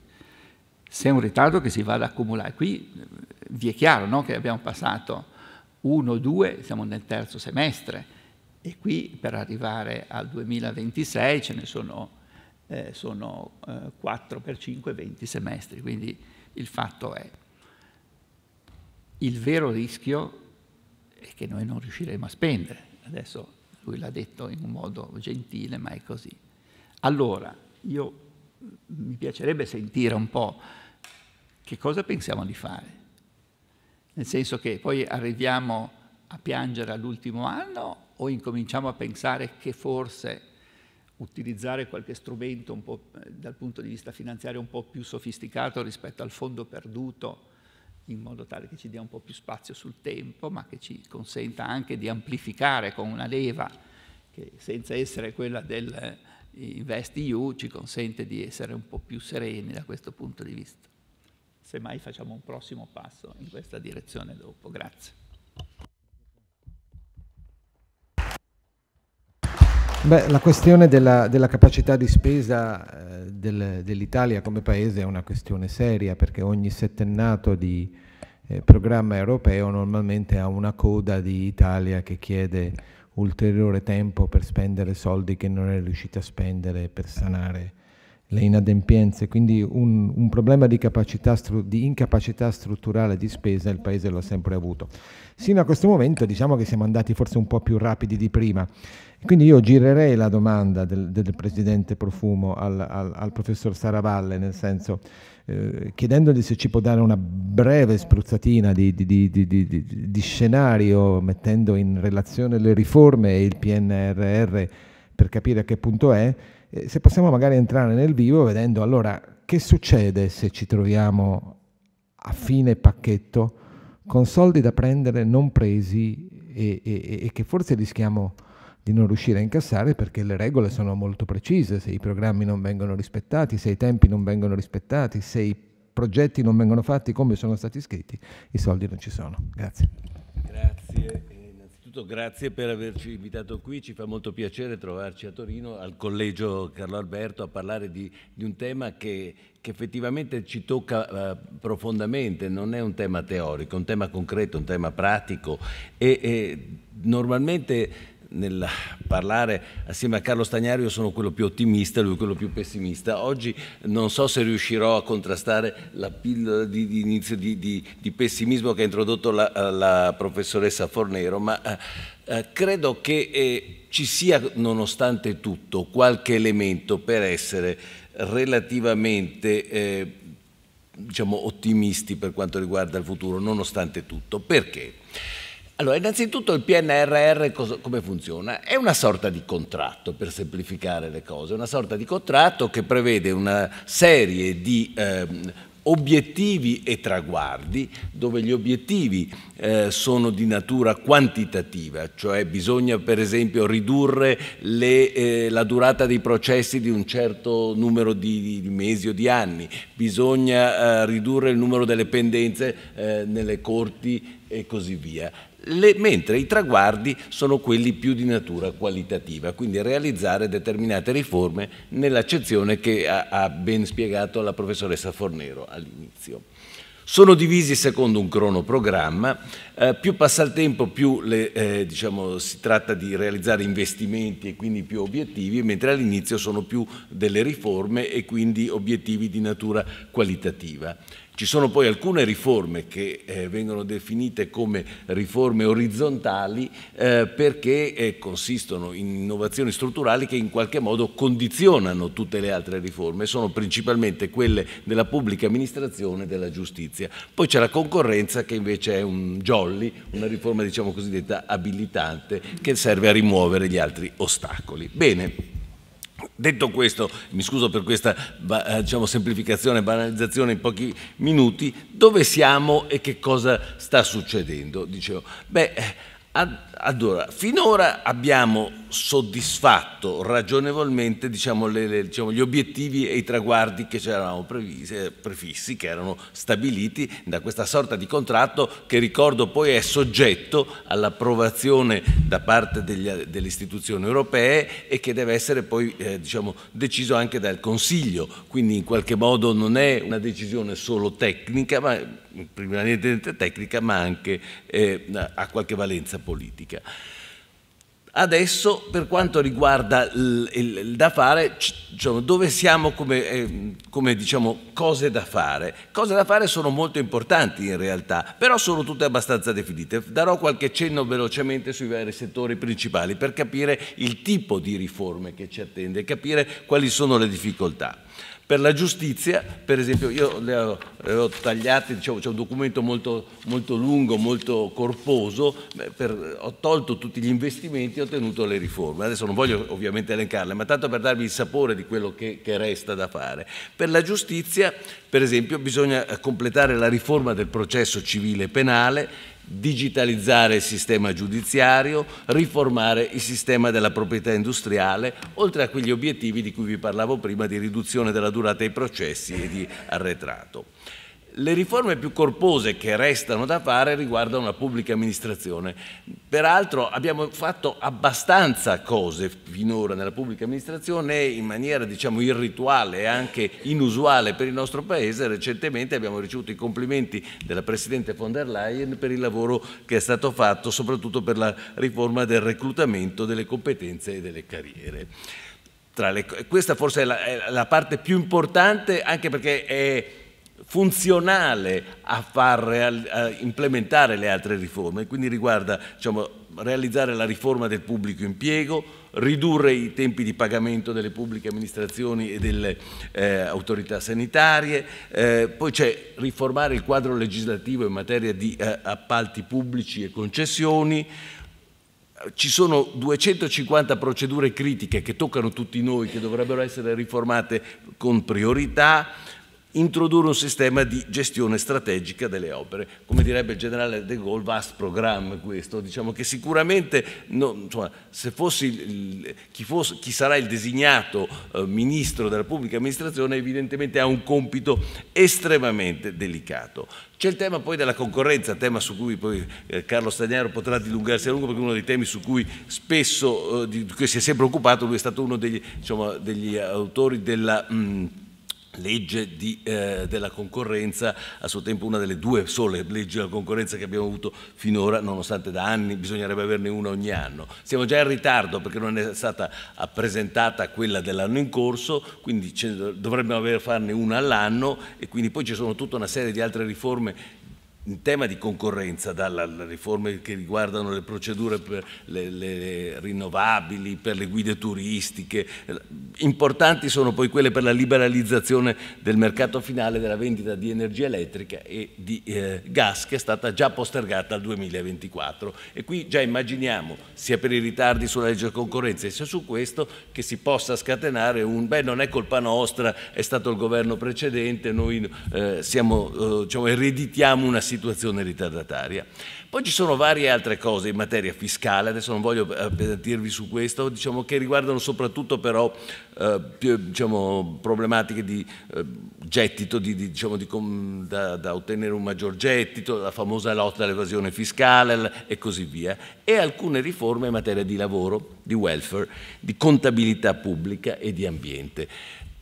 S4: se è un ritardo che si va ad accumulare, qui eh, vi è chiaro no, che abbiamo passato uno, due, siamo nel terzo semestre e qui per arrivare al 2026 ce ne sono, eh, sono eh, 4 per 5, 20 semestri, quindi il fatto è il vero rischio è che noi non riusciremo a spendere. Adesso lui l'ha detto in un modo gentile, ma è così. Allora, io mi piacerebbe sentire un po' che cosa pensiamo di fare. Nel senso che poi arriviamo a piangere all'ultimo anno o incominciamo a pensare che forse utilizzare qualche strumento eh, dal punto di vista finanziario un po' più sofisticato rispetto al fondo perduto, in modo tale che ci dia un po' più spazio sul tempo, ma che ci consenta anche di amplificare con una leva che senza essere quella del eh, InvestEU ci consente di essere un po' più sereni da questo punto di vista. Semmai facciamo un prossimo passo in questa direzione dopo. Grazie.
S2: Beh, la questione della, della capacità di spesa eh, del, dell'Italia come paese è una questione seria perché ogni settennato di eh, programma europeo normalmente ha una coda di Italia che chiede ulteriore tempo per spendere soldi che non è riuscita a spendere per sanare le inadempienze, quindi un, un problema di, di, incapacità strutturale di spesa il Paese l'ha sempre avuto. Sino a questo momento diciamo che siamo andati forse un po' più rapidi di prima, quindi io girerei la domanda del, del Presidente Profumo al, al, al, professor Saravalle, nel senso eh, chiedendogli se ci può dare una breve spruzzatina di, di, di scenario mettendo in relazione le riforme e il PNRR per capire a che punto è, eh, se possiamo magari entrare nel vivo vedendo allora che succede se ci troviamo a fine pacchetto con soldi da prendere non presi e, e, e che forse rischiamo di non riuscire a incassare perché le regole sono molto precise, se i programmi non vengono rispettati, se i tempi non vengono rispettati, se i progetti non vengono fatti come sono stati scritti, i soldi non ci sono. Grazie.
S5: Grazie. Innanzitutto grazie per averci invitato qui, ci fa molto piacere trovarci a Torino al Collegio Carlo Alberto a parlare di, di un tema che, che, effettivamente ci tocca uh, profondamente, non è un tema teorico, è un tema concreto, un tema pratico. E, e normalmente nel parlare assieme a Carlo Stagnario sono quello più ottimista, lui quello più pessimista. Oggi non so se riuscirò a contrastare la pillola di, di inizio di, di, di, pessimismo che ha introdotto la, la professoressa Fornero, ma eh, eh, credo che eh, ci sia nonostante tutto qualche elemento per essere relativamente eh, diciamo, ottimisti per quanto riguarda il futuro, nonostante tutto. Perché? Allora, innanzitutto il PNRR come funziona? È una sorta di contratto, per semplificare le cose, una sorta di contratto che prevede una serie di eh, obiettivi e traguardi, dove gli obiettivi eh, sono di natura quantitativa, cioè bisogna per esempio ridurre le, eh, la durata dei processi di un certo numero di, di mesi o di anni, bisogna eh, ridurre il numero delle pendenze eh, nelle corti e così via le, mentre i traguardi sono quelli più di natura qualitativa, quindi realizzare determinate riforme nell'accezione che ha, ha ben spiegato la professoressa Fornero all'inizio. Sono divisi secondo un cronoprogramma, eh, più passa il tempo più le, eh, diciamo, si tratta di realizzare investimenti e quindi più obiettivi, mentre all'inizio sono più delle riforme e quindi obiettivi di natura qualitativa. Ci sono poi alcune riforme che eh, vengono definite come riforme orizzontali eh, perché eh, consistono in innovazioni strutturali che in qualche modo condizionano tutte le altre riforme, sono principalmente quelle della pubblica amministrazione e della giustizia. Poi c'è la concorrenza che invece è un jolly, una riforma diciamo cosiddetta abilitante che serve a rimuovere gli altri ostacoli. Bene. Detto questo, mi scuso per questa eh, diciamo, semplificazione e banalizzazione in pochi minuti, dove siamo e che cosa sta succedendo? Dicevo, beh, allora, finora abbiamo soddisfatto ragionevolmente diciamo, le, le, diciamo, gli obiettivi e i traguardi che ci eravamo prefissi, che erano stabiliti da questa sorta di contratto che ricordo poi è soggetto all'approvazione da parte degli, delle istituzioni europee e che deve essere poi eh, diciamo, deciso anche dal Consiglio, quindi in qualche modo non è una decisione solo tecnica, ma primariamente tecnica, ma anche eh, ha qualche valenza politica. Adesso per quanto riguarda il, il, il da fare, diciamo, dove siamo come, eh, come diciamo, cose da fare? Cose da fare sono molto importanti in realtà, però sono tutte abbastanza definite. Darò qualche cenno velocemente sui vari settori principali per capire il tipo di riforme che ci attende capire quali sono le difficoltà. Per la giustizia, per esempio, io le ho, le ho tagliate, diciamo, c'è un documento molto, molto lungo, molto corposo, per, ho tolto tutti gli investimenti e ho tenuto le riforme. Adesso non voglio ovviamente elencarle, ma tanto per darvi il sapore di quello che, che resta da fare. Per la giustizia, per esempio, bisogna completare la riforma del processo civile penale, digitalizzare il sistema giudiziario, riformare il sistema della proprietà industriale, oltre a quegli obiettivi di cui vi parlavo prima di riduzione della durata dei processi e di arretrato. Le riforme più corpose che restano da fare riguardano la pubblica amministrazione. Peraltro abbiamo fatto abbastanza cose finora nella pubblica amministrazione in maniera diciamo irrituale e anche inusuale per il nostro Paese. Recentemente abbiamo ricevuto i complimenti della Presidente von der Leyen per il lavoro che è stato fatto soprattutto per la riforma del reclutamento, delle competenze e delle carriere. Le, questa forse è la, è la parte più importante anche perché è funzionale a far a implementare le altre riforme, quindi riguarda diciamo, realizzare la riforma del pubblico impiego, ridurre i tempi di pagamento delle pubbliche amministrazioni e delle eh, autorità sanitarie, eh, poi c'è riformare il quadro legislativo in materia di eh, appalti pubblici e concessioni, ci sono 250 procedure critiche che toccano tutti noi, che dovrebbero essere riformate con priorità, introdurre un sistema di gestione strategica delle opere. Come direbbe il generale De Gaulle, vast programma questo, diciamo che sicuramente no, insomma, se fossi chi, fosse, chi, sarà il designato eh, ministro della pubblica amministrazione evidentemente ha un compito estremamente delicato. C'è il tema poi della concorrenza, tema su cui poi eh, Carlo Stagnaro potrà dilungarsi a lungo perché uno dei temi su cui spesso, eh, di cui si è sempre occupato, lui è stato uno degli, diciamo, degli autori della... Mh, legge di, eh, della concorrenza, a suo tempo una delle due sole leggi della concorrenza che abbiamo avuto finora, nonostante da anni bisognerebbe averne una ogni anno. Siamo già in ritardo perché non è stata presentata quella dell'anno in corso, quindi dovremmo aver farne una all'anno e quindi poi ci sono tutta una serie di altre riforme in tema di concorrenza, dalle riforme che riguardano le procedure per le, le, rinnovabili, per le guide turistiche, importanti sono poi quelle per la liberalizzazione del mercato finale della vendita di energia elettrica e di eh, gas che è stata già postergata al 2024 e qui già immaginiamo sia per i ritardi sulla legge concorrenza sia su questo che si possa scatenare un beh non è colpa nostra, è stato il governo precedente, noi eh, siamo, eh, diciamo, ereditiamo una situazione ritardataria. Poi ci sono varie altre cose in materia fiscale, adesso non voglio appesantirvi su questo, diciamo, che riguardano soprattutto però eh, più, diciamo, problematiche di eh, gettito, di, di, diciamo, di, da, da, ottenere un maggior gettito, la famosa lotta all'evasione fiscale e così via, e alcune riforme in materia di lavoro, di welfare, di contabilità pubblica e di ambiente.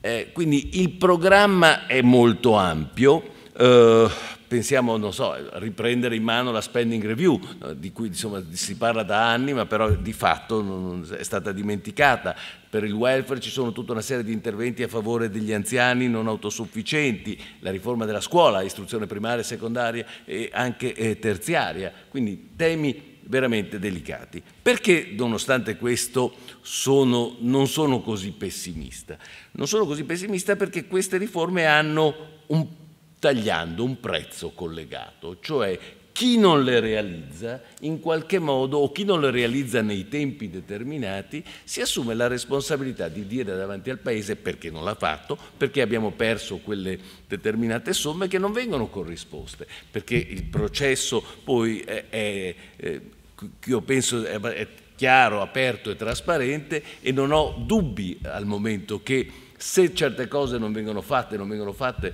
S5: Eh, quindi il programma è molto ampio, eh, pensiamo, non so, a riprendere in mano la spending review, di cui insomma, si parla da anni, ma però di fatto non è stata dimenticata. Per il welfare ci sono tutta una serie di interventi a favore degli anziani non autosufficienti, la riforma della scuola, istruzione primaria, secondaria e anche eh, terziaria, quindi temi veramente delicati. Perché nonostante questo sono, non sono così pessimista? Non sono così pessimista perché queste riforme hanno un tagliando un prezzo collegato, cioè chi non le realizza in qualche modo o chi non le realizza nei tempi determinati si assume la responsabilità di dire davanti al Paese perché non l'ha fatto, perché abbiamo perso quelle determinate somme che non vengono corrisposte, perché il processo poi è, è, io penso è chiaro, aperto e trasparente e non ho dubbi al momento che se certe cose non vengono fatte, non vengono fatte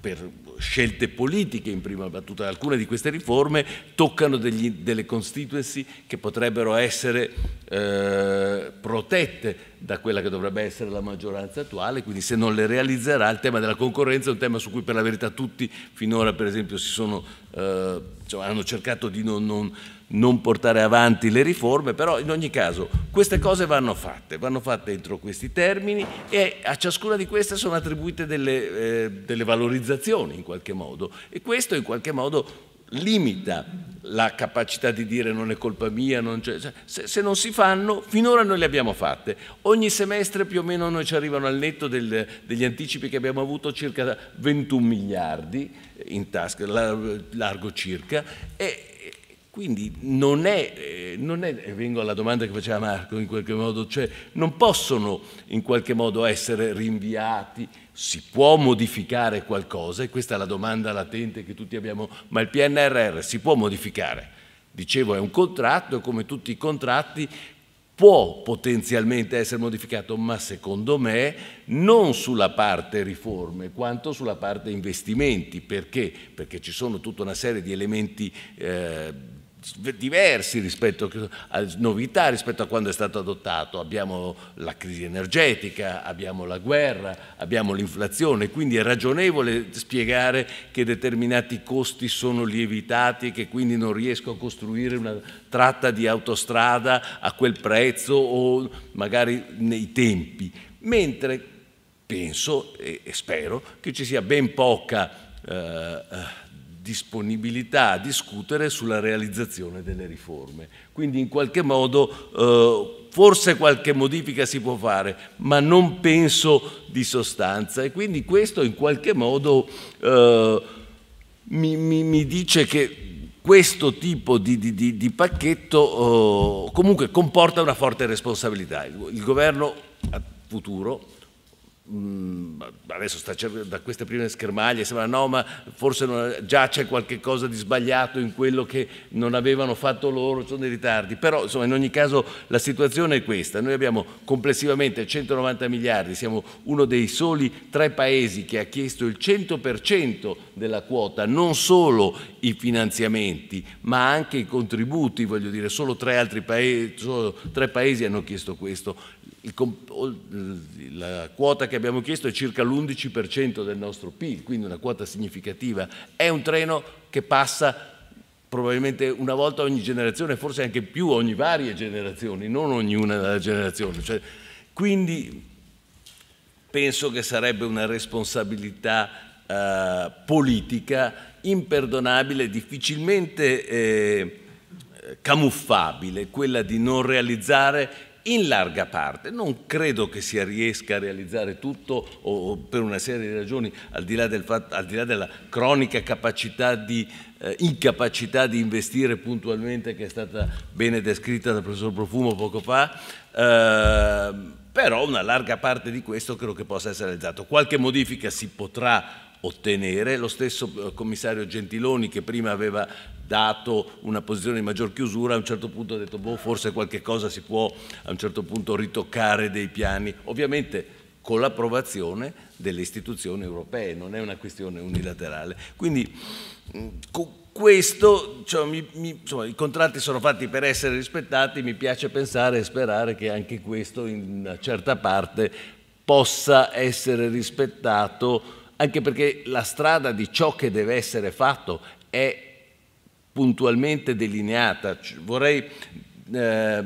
S5: per scelte politiche in prima battuta. Alcune di queste riforme toccano degli, delle constituency che potrebbero essere eh, protette da quella che dovrebbe essere la maggioranza attuale, quindi se non le realizzerà il tema della concorrenza è un tema su cui per la verità tutti finora per esempio sono, eh, cioè, hanno cercato di non, non non portare avanti le riforme, però in ogni caso queste cose vanno fatte, vanno fatte entro questi termini e a ciascuna di queste sono attribuite delle, eh, delle valorizzazioni in qualche modo. E questo in qualche modo limita la capacità di dire non è colpa mia, non se, se, non si fanno, finora noi le abbiamo fatte. Ogni semestre più o meno noi ci arrivano al netto del, degli anticipi che abbiamo avuto circa 21 miliardi in tasca, largo circa, e quindi non è, eh, non è, vengo alla domanda che faceva Marco in qualche modo, cioè non possono in qualche modo essere rinviati, si può modificare qualcosa e questa è la domanda latente che tutti abbiamo, ma il PNRR si può modificare. Dicevo, è un contratto e come tutti i contratti può potenzialmente essere modificato, ma secondo me non sulla parte riforme quanto sulla parte investimenti. Perché? Perché ci sono tutta una serie di elementi eh, diversi rispetto a novità rispetto a quando è stato adottato. Abbiamo la crisi energetica, abbiamo la guerra, abbiamo l'inflazione, quindi è ragionevole spiegare che determinati costi sono lievitati e che quindi non riesco a costruire una tratta di autostrada a quel prezzo o magari nei tempi. Mentre penso e spero che ci sia ben poca eh, disponibilità a discutere sulla realizzazione delle riforme. Quindi in qualche modo eh, forse qualche modifica si può fare, ma non penso di sostanza e quindi questo in qualche modo eh, mi, mi, mi, dice che questo tipo di, di, di, di pacchetto eh, comunque comporta una forte responsabilità. Il, il governo futuro adesso sta da queste prime schermaglie sembra no ma forse non, già c'è qualche cosa di sbagliato in quello che non avevano fatto loro, sono dei ritardi, però insomma in ogni caso la situazione è questa, noi abbiamo complessivamente 190 miliardi, siamo uno dei soli tre paesi che ha chiesto il 100% della quota, non solo i finanziamenti ma anche i contributi, voglio dire solo tre altri paesi, solo tre paesi hanno chiesto questo, il, la quota che abbiamo chiesto è circa l'11% del nostro PIL, quindi una quota significativa. È un treno che passa probabilmente una volta ogni generazione, forse anche più ogni varie generazioni, non ognuna generazione. Cioè, quindi penso che sarebbe una responsabilità eh, politica imperdonabile, difficilmente eh, camuffabile, quella di non realizzare in larga parte. Non credo che si riesca a realizzare tutto o, per una serie di ragioni, al di là, del fatto, al di là della cronica capacità di, eh, incapacità di investire puntualmente che è stata bene descritta dal professor Profumo poco fa, eh, però una larga parte di questo credo che possa essere realizzato. Qualche modifica si potrà ottenere. Lo stesso eh, commissario Gentiloni che prima aveva dato una posizione di maggior chiusura, a un certo punto ha detto boh, forse qualche cosa si può a un certo punto ritoccare dei piani, ovviamente con l'approvazione delle istituzioni europee, non è una questione unilaterale. Quindi con questo, cioè, mi, mi, insomma, i contratti sono fatti per essere rispettati, mi piace pensare e sperare che anche questo in una certa parte possa essere rispettato, anche perché la strada di ciò che deve essere fatto è puntualmente delineata. Vorrei eh,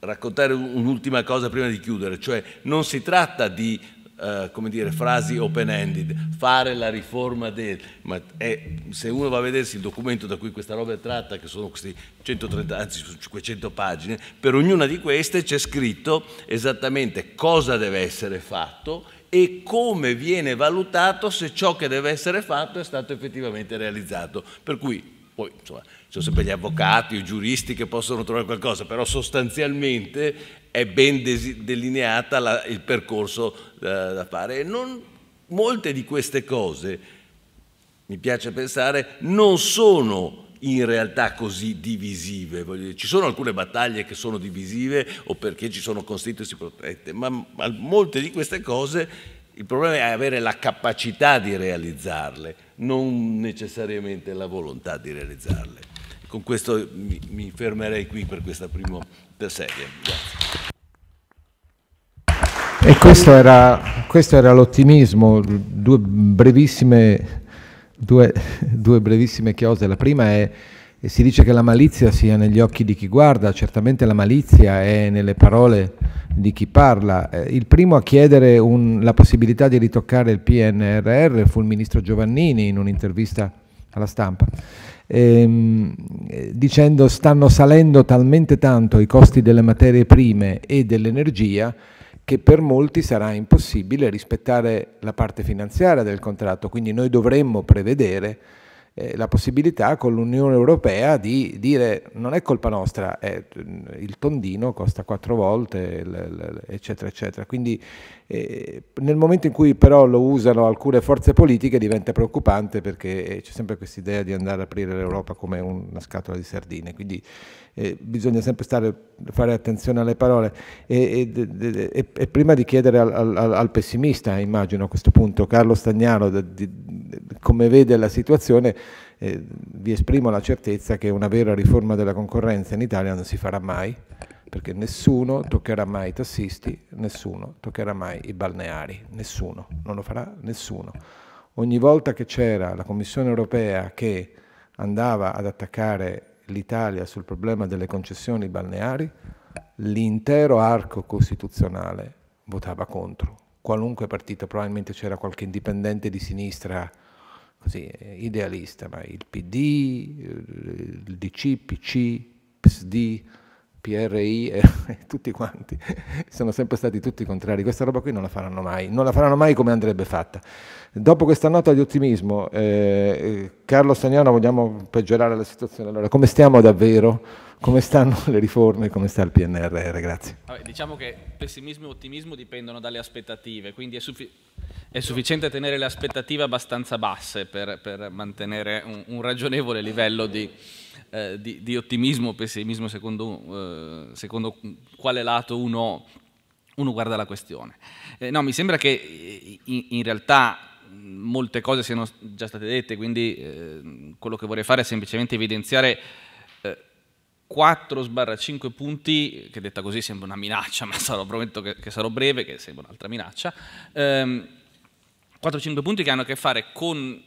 S5: raccontare un'ultima cosa prima di chiudere, cioè non si tratta di eh, come dire, frasi open-ended, fare la riforma del... Ma è, se uno va a vedersi il documento da cui questa roba è tratta, che sono questi 130, anzi 500 pagine, per ognuna di queste c'è scritto esattamente cosa deve essere fatto e come viene valutato se ciò che deve essere fatto è stato effettivamente realizzato. Per cui poi insomma, ci sono sempre gli avvocati i giuristi che possono trovare qualcosa, però sostanzialmente è ben delineata la, il percorso da, da fare. Non, molte di queste cose, mi piace pensare, non sono in realtà così divisive. Ci sono alcune battaglie che sono divisive o perché ci sono constituency protette, ma, ma molte di queste cose il problema è avere la capacità di realizzarle, non necessariamente la volontà di realizzarle. Con questo mi, mi fermerei qui per questa prima serie. Grazie.
S2: E questo era l'ottimismo, due brevissime, due, due brevissime chiose. La prima è si dice che la malizia sia negli occhi di chi guarda, certamente la malizia è nelle parole di chi parla. Eh, il primo a chiedere un, la possibilità di ritoccare il PNRR fu il ministro Giovannini in un'intervista alla stampa. ehm, dicendo stanno salendo talmente tanto i costi delle materie prime e dell'energia che per molti sarà impossibile rispettare la parte finanziaria del contratto, quindi noi dovremmo prevedere eh, la possibilità con l'Unione Europea di dire non è colpa nostra, è, il tondino costa quattro volte, eccetera, eccetera. Quindi eh, nel momento in cui però lo usano alcune forze politiche diventa preoccupante perché c'è sempre questa idea di andare ad aprire l'Europa come una scatola di sardine. Quindi eh, bisogna sempre stare, fare attenzione alle parole e, e, e, e prima di chiedere al, al, al, pessimista, immagino a questo punto, Carlo Stagnaro, di, di, come vede la situazione, eh, vi esprimo la certezza che una vera riforma della concorrenza in Italia non si farà mai, perché nessuno toccherà mai i tassisti, nessuno toccherà mai i balneari, nessuno, non lo farà nessuno. Ogni volta che c'era la Commissione europea che andava ad attaccare l'Italia sul problema delle concessioni balneari, l'intero arco costituzionale votava contro. Qualunque partito, probabilmente c'era qualche indipendente di sinistra così idealista, ma il PD, il DC, PC, PSD, PRI <laughs> e tutti quanti sono sempre stati tutti contrari. Questa roba qui non la faranno mai, non la faranno mai come andrebbe fatta. Dopo questa nota di ottimismo, eh, Carlo Stagnano, vogliamo peggiorare la situazione. Allora, come stiamo davvero? Come stanno <laughs> le riforme? Come sta il PNRR? Grazie.
S6: Vabbè, diciamo che pessimismo e ottimismo dipendono dalle aspettative, quindi è, suffi è sufficiente tenere le aspettative abbastanza basse per, per mantenere un, un ragionevole livello di eh, di, di, ottimismo o pessimismo secondo, eh, secondo, quale lato uno, uno guarda la questione. Eh, no, mi sembra che eh, in, in, realtà molte cose siano già state dette, quindi eh, quello che vorrei fare è semplicemente evidenziare 4-5 punti, che detta così sembra una minaccia, <laughs> ma sarò, prometto che, che sarò breve, che sembra un'altra minaccia, ehm, 4-5 punti che hanno a che fare con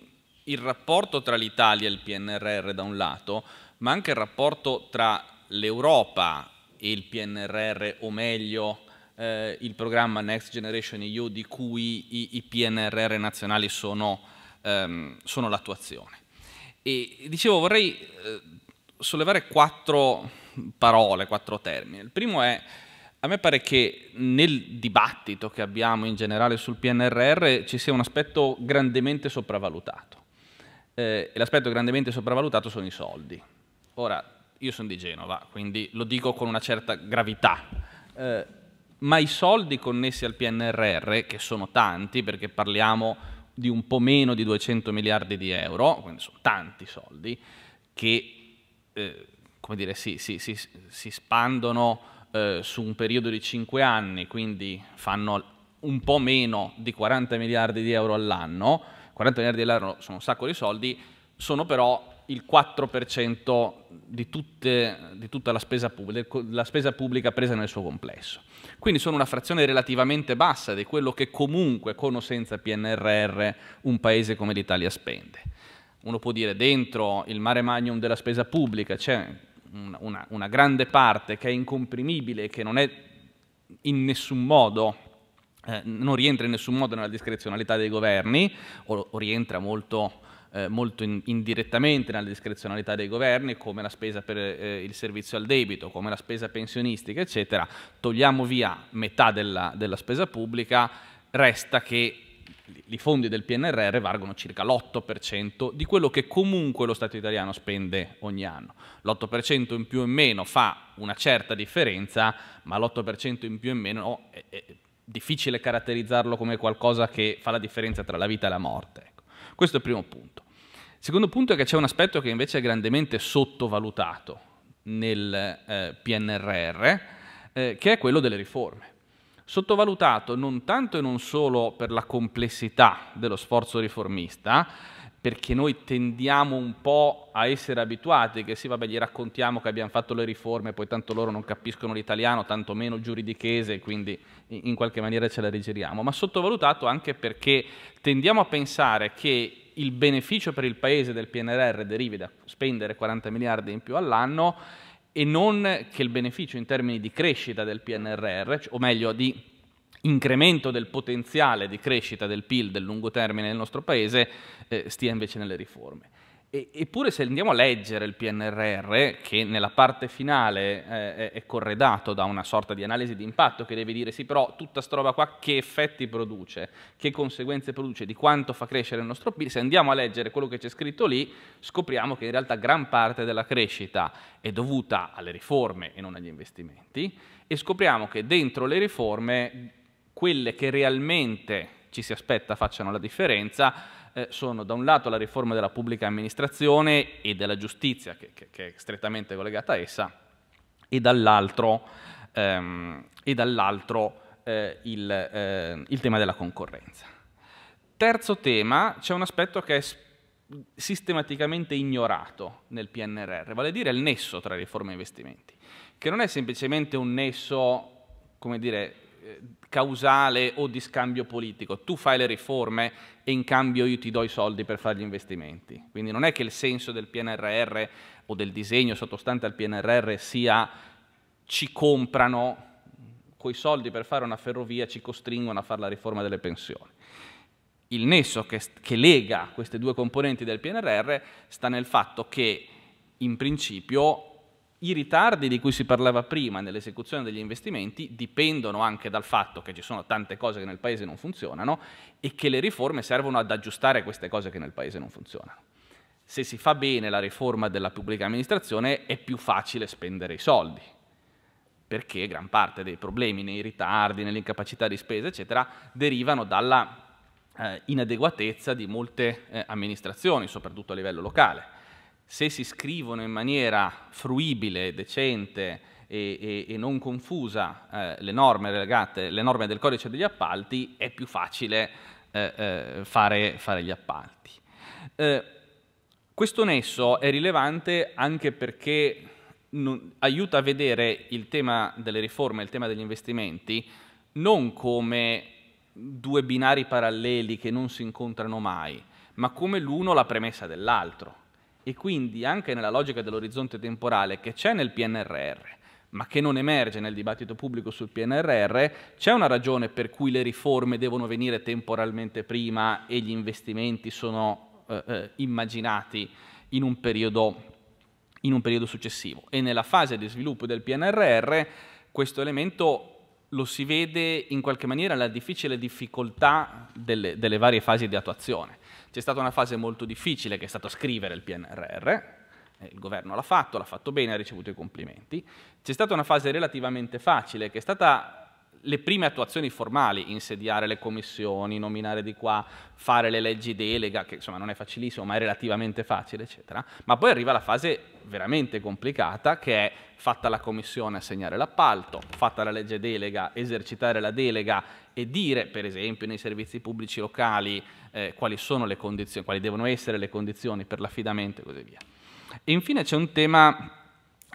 S6: il rapporto tra l'Italia e il PNRR da un lato, ma anche il rapporto tra l'Europa e il PNRR, o meglio eh, il programma Next Generation EU di cui i, i PNRR nazionali sono, ehm, sono l'attuazione. E dicevo, vorrei eh, sollevare quattro parole, quattro termini. Il primo è, a me pare che nel dibattito che abbiamo in generale sul PNRR ci sia un aspetto grandemente sopravvalutato. Eh, e l'aspetto grandemente sopravvalutato sono i soldi. Ora, io sono di Genova, quindi lo dico con una certa gravità, eh, ma i soldi connessi al PNRR, che sono tanti, perché parliamo di un po' meno di 200 miliardi di euro, quindi sono tanti soldi, che eh, come dire, si, si, si, si spandono eh, su un periodo di 5 anni, quindi fanno un po' meno di 40 miliardi di euro all'anno, 40 miliardi di euro sono un sacco di soldi, sono però il 4% di, tutte, di tutta la spesa, pubblica, la spesa pubblica presa nel suo complesso. Quindi sono una frazione relativamente bassa di quello che comunque con o senza PNRR un paese come l'Italia spende. Uno può dire dentro il mare magnum della spesa pubblica c'è una, una, grande parte che è incomprimibile che non è in nessun modo eh, non rientra in nessun modo nella discrezionalità dei governi o, o rientra molto eh, molto in, indirettamente nella discrezionalità dei governi, come la spesa per eh, il servizio al debito, come la spesa pensionistica, eccetera, togliamo via metà della, della spesa pubblica, resta che i fondi del PNRR valgono circa l'8% di quello che comunque lo Stato italiano spende ogni anno. L'8% in più o in meno fa una certa differenza, ma l'8% in più o in meno è, è difficile caratterizzarlo come qualcosa che fa la differenza tra la vita e la morte. Questo è il primo punto. Il secondo punto è che c'è un aspetto che invece è grandemente sottovalutato nel eh, PNRR, eh, che è quello delle riforme. Sottovalutato non tanto e non solo per la complessità dello sforzo riformista, perché noi tendiamo un po' a essere abituati, che sì, vabbè, gli raccontiamo che abbiamo fatto le riforme, poi tanto loro non capiscono l'italiano, tanto meno giuridichese, quindi in qualche maniera ce la rigiriamo, ma sottovalutato anche perché tendiamo a pensare che il beneficio per il Paese del PNRR derivi da spendere 40 miliardi in più all'anno e non che il beneficio in termini di crescita del PNRR, o meglio di incremento del potenziale di crescita del PIL del lungo termine nel nostro Paese eh, stia invece nelle riforme. eppure se andiamo a leggere il PNRR, che nella parte finale eh, è corredato da una sorta di analisi di impatto che deve dire sì, però tutta sta roba qua che effetti produce, che conseguenze produce, di quanto fa crescere il nostro PIL, se andiamo a leggere quello che c'è scritto lì, scopriamo che in realtà gran parte della crescita è dovuta alle riforme e non agli investimenti e scopriamo che dentro le riforme quelle che realmente ci si aspetta facciano la differenza eh, sono da un lato la riforma della pubblica amministrazione e della giustizia, che, che, che è strettamente collegata a essa, e dall'altro, ehm, e dall'altro eh, il, eh, il tema della concorrenza. Terzo tema, c'è un aspetto che è sistematicamente ignorato nel PNRR, vale a dire il nesso tra riforme e investimenti, che non è semplicemente un nesso, come dire, causale o di scambio politico. Tu fai le riforme e in cambio io ti do i soldi per fare gli investimenti. Quindi non è che il senso del PNRR o del disegno sottostante al PNRR sia ci comprano quei soldi per fare una ferrovia, ci costringono a fare la riforma delle pensioni. Il nesso che, che lega queste due componenti del PNRR sta nel fatto che in principio i ritardi di cui si parlava prima nell'esecuzione degli investimenti dipendono anche dal fatto che ci sono tante cose che nel Paese non funzionano e che le riforme servono ad aggiustare queste cose che nel Paese non funzionano. Se si fa bene la riforma della pubblica amministrazione è più facile spendere i soldi, perché gran parte dei problemi nei ritardi, nell'incapacità di spesa, eccetera, derivano dalla eh, inadeguatezza di molte eh, amministrazioni, soprattutto a livello locale se si scrivono in maniera fruibile, decente e, e, e non confusa eh, le norme legate, le norme del codice degli appalti, è più facile eh, eh, fare, fare, gli appalti. Eh, questo nesso è rilevante anche perché non, aiuta a vedere il tema delle riforme, il tema degli investimenti, non come due binari paralleli che non si incontrano mai, ma come l'uno la premessa dell'altro e quindi anche nella logica dell'orizzonte temporale che c'è nel PNRR, ma che non emerge nel dibattito pubblico sul PNRR, c'è una ragione per cui le riforme devono venire temporalmente prima e gli investimenti sono eh, eh, immaginati in un, periodo, in un periodo successivo. E nella fase di sviluppo del PNRR questo elemento lo si vede in qualche maniera nella difficile difficoltà delle, delle varie fasi di attuazione. C'è stata una fase molto difficile che è stata scrivere il PNRR, eh, il governo l'ha fatto, l'ha fatto bene, ha ricevuto i complimenti. C'è stata una fase relativamente facile che è stata le prime attuazioni formali, insediare le commissioni, nominare di qua, fare le leggi delega, che insomma non è facilissimo, ma è relativamente facile, eccetera. Ma poi arriva la fase veramente complicata, che è fatta la commissione assegnare l'appalto, fatta la legge delega, esercitare la delega e dire, per esempio, nei servizi pubblici locali eh, quali sono le condizioni, quali devono essere le condizioni per l'affidamento e così via. E infine c'è un tema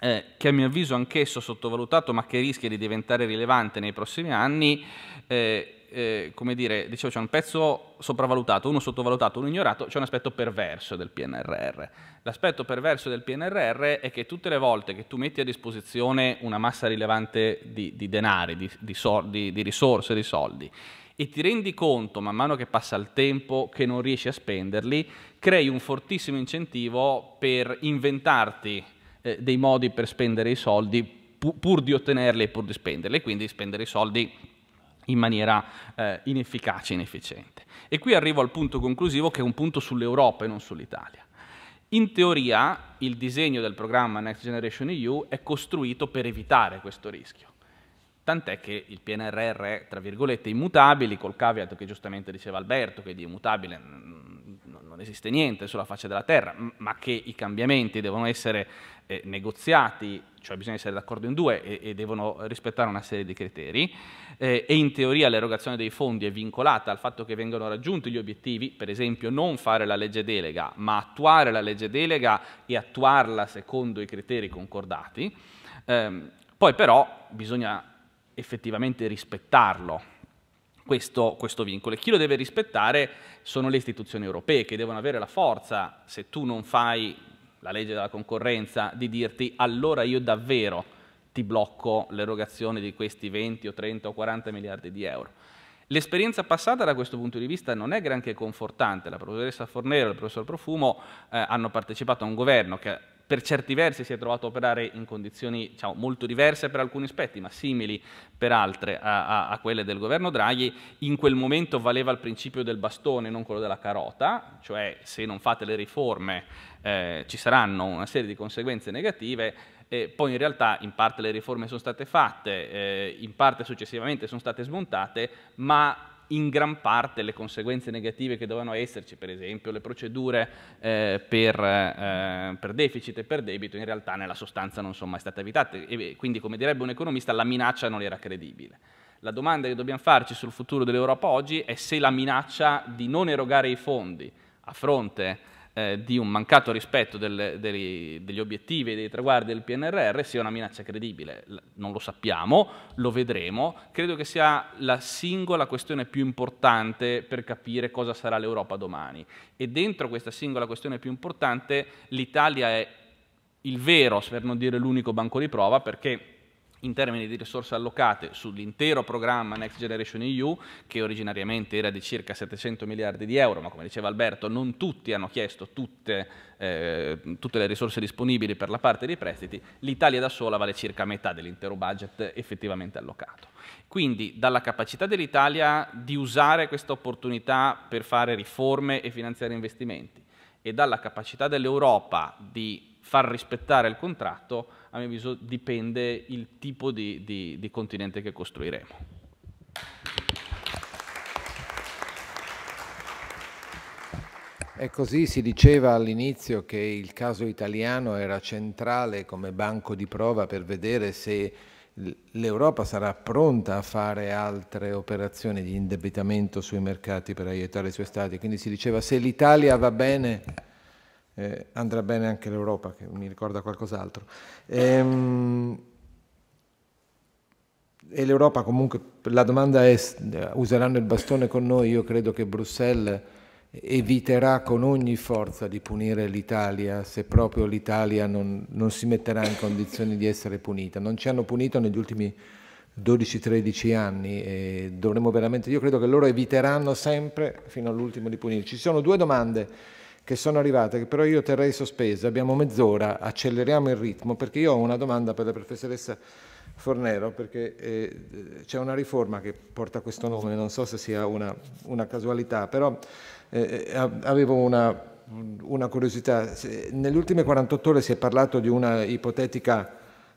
S6: eh, che a mio avviso anch'esso sottovalutato ma che rischia di diventare rilevante nei prossimi anni, eh, eh, come dire, dicevo c'è un pezzo sopravvalutato, uno sottovalutato, uno ignorato, c'è un aspetto perverso del PNRR. L'aspetto perverso del PNRR è che tutte le volte che tu metti a disposizione una massa rilevante di, di denari, di, di, soldi, di risorse, di soldi, e ti rendi conto man mano che passa il tempo che non riesci a spenderli, crei un fortissimo incentivo per inventarti eh, dei modi per spendere i soldi pu- pur di ottenerli e pur di spenderli, quindi spendere i soldi in maniera eh, inefficace e inefficiente. E qui arrivo al punto conclusivo che è un punto sull'Europa e non sull'Italia. In teoria il disegno del programma Next Generation EU è costruito per evitare questo rischio. Tant'è che il PNRR è, tra virgolette, immutabili, col caveat che giustamente diceva Alberto, che di immutabile non esiste niente sulla faccia della terra, ma che i cambiamenti devono essere eh, negoziati, cioè bisogna essere d'accordo in due e, e devono rispettare una serie di criteri eh, e in teoria l'erogazione dei fondi è vincolata al fatto che vengano raggiunti gli obiettivi, per esempio non fare la legge delega, ma attuare la legge delega e attuarla secondo i criteri concordati. Eh, poi però bisogna effettivamente rispettarlo questo, questo, vincolo. E chi lo deve rispettare sono le istituzioni europee, che devono avere la forza, se tu non fai la legge della concorrenza, di dirti allora io davvero ti blocco l'erogazione di questi 20 o 30 o 40 miliardi di euro. L'esperienza passata da questo punto di vista non è granché confortante. La professoressa Fornero e il professor Profumo eh, hanno partecipato a un governo che per certi versi si è trovato a operare in condizioni diciamo, molto diverse per alcuni aspetti, ma simili per altre a, a, a, quelle del governo Draghi. In quel momento valeva il principio del bastone, non quello della carota, cioè se non fate le riforme eh, ci saranno una serie di conseguenze negative. Eh, poi in realtà in parte le riforme sono state fatte, eh, in parte successivamente sono state smontate, ma in gran parte le conseguenze negative che dovevano esserci, per esempio le procedure eh, per, eh, per, deficit e per debito, in realtà nella sostanza non sono mai state evitate e quindi, come direbbe un economista, la minaccia non era credibile. La domanda che dobbiamo farci sul futuro dell'Europa oggi è se la minaccia di non erogare i fondi a fronte eh, di un mancato rispetto del, degli, degli, obiettivi e dei traguardi del PNRR sia una minaccia credibile. Non lo sappiamo, lo vedremo. Credo che sia la singola questione più importante per capire cosa sarà l'Europa domani. E dentro questa singola questione più importante l'Italia è il vero, per non dire l'unico banco di prova, perché in termini di risorse allocate sull'intero programma Next Generation EU, che originariamente era di circa 700 miliardi di euro, ma come diceva Alberto, non tutti hanno chiesto tutte, eh, tutte le risorse disponibili per la parte dei prestiti, l'Italia da sola vale circa metà dell'intero budget effettivamente allocato. Quindi dalla capacità dell'Italia di usare questa opportunità per fare riforme e finanziare investimenti e dalla capacità dell'Europa di far rispettare il contratto, a mio avviso dipende il tipo di, di, di continente che costruiremo.
S2: E così si diceva all'inizio che il caso italiano era centrale come banco di prova per vedere se l'Europa sarà pronta a fare altre operazioni di indebitamento sui mercati per aiutare i suoi stati. Quindi si diceva se l'Italia va bene eh, andrà bene anche l'Europa, che mi ricorda qualcos'altro. Ehm, e l'Europa comunque, la domanda è, useranno il bastone con noi? Io credo che Bruxelles eviterà con ogni forza di punire l'Italia se proprio l'Italia non, non, si metterà in condizioni di essere punita. Non ci hanno punito negli ultimi 12-13 anni e dovremmo veramente, io credo che loro eviteranno sempre fino all'ultimo di punirci. Ci sono due domande che sono arrivate, che però io terrei sospese. Abbiamo mezz'ora, acceleriamo il ritmo, perché io ho una domanda per la professoressa Fornero, perché eh, c'è una riforma che porta questo nome, non so se sia una, una casualità, però eh, eh avevo una, una curiosità. Nelle ultime 48 ore si è parlato di una ipotetica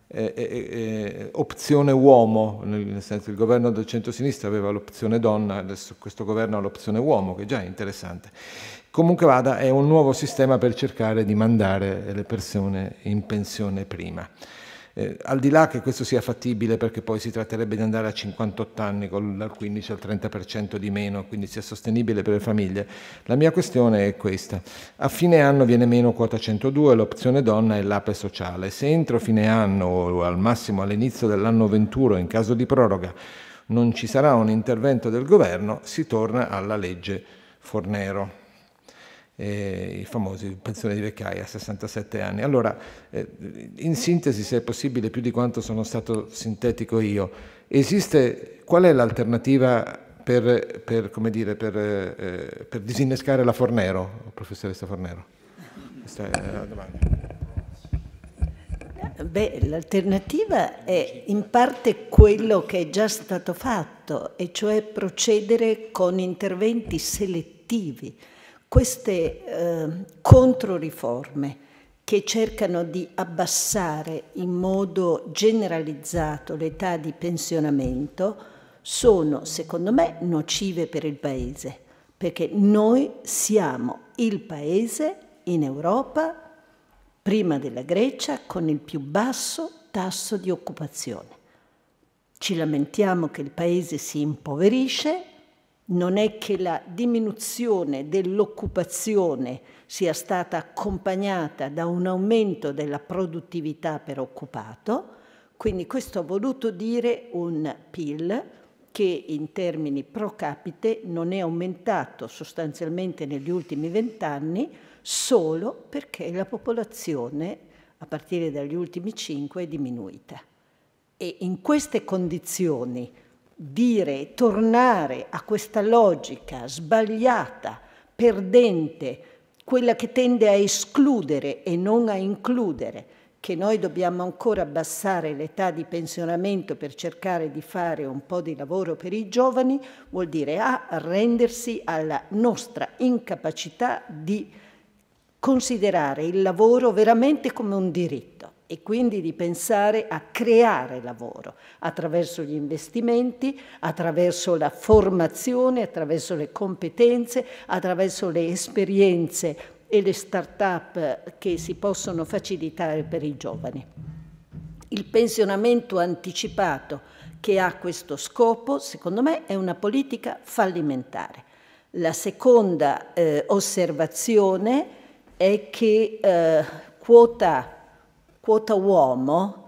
S2: eh, eh, eh, opzione uomo, nel senso il governo del centro-sinistra aveva l'opzione donna, adesso questo governo ha l'opzione uomo, che già è interessante. Comunque vada, è un nuovo sistema per cercare di mandare le persone in pensione prima. Eh, al di là che questo sia fattibile perché poi si tratterebbe di andare a 58 anni con dal 15 al 30% di meno, quindi sia sostenibile per le famiglie, la mia questione è questa. A fine anno viene meno quota 102, l'opzione donna e l'ape sociale. Se entro fine anno o al massimo all'inizio dell'anno 21, in caso di proroga, non ci sarà un intervento del governo, si torna alla legge Fornero eh, i famosi pensione di vecchiaia a 67 anni. Allora, eh, in sintesi, se è possibile, più di quanto sono stato sintetico io, esiste, qual è l'alternativa per, per, dire, per, eh, per disinnescare la Fornero, professoressa Fornero? Questa è la domanda.
S3: Beh, l'alternativa è in parte quello che è già stato fatto, e cioè procedere con interventi selettivi queste eh, controriforme che cercano di abbassare in modo generalizzato l'età di pensionamento sono, secondo me, nocive per il Paese, perché noi siamo il Paese in Europa, prima della Grecia, con il più basso tasso di occupazione. Ci lamentiamo che il Paese si impoverisce, non è che la diminuzione dell'occupazione sia stata accompagnata da un aumento della produttività per occupato, quindi questo ha voluto dire un PIL che in termini pro capite non è aumentato sostanzialmente negli ultimi vent'anni solo perché la popolazione a partire dagli ultimi cinque è diminuita. E in queste condizioni dire, tornare a questa logica sbagliata, perdente, quella che tende a escludere e non a includere, che noi dobbiamo ancora abbassare l'età di pensionamento per cercare di fare un po' di lavoro per i giovani, vuol dire A, arrendersi alla nostra incapacità di considerare il lavoro veramente come un diritto e quindi di pensare a creare lavoro attraverso gli investimenti, attraverso la formazione, attraverso le competenze, attraverso le esperienze e le start-up che si possono facilitare per i giovani. Il pensionamento anticipato che ha questo scopo, secondo me, è una politica fallimentare. La seconda eh, osservazione è che eh, quota, quota uomo,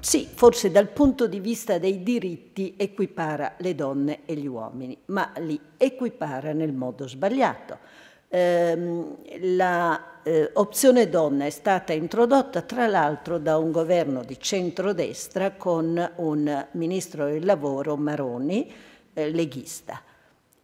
S3: sì, forse dal punto di vista dei diritti equipara le donne e gli uomini, ma li equipara nel modo sbagliato ehm, la eh, opzione donna è stata introdotta tra l'altro da un governo di centrodestra con un ministro del lavoro Maroni, eh, leghista.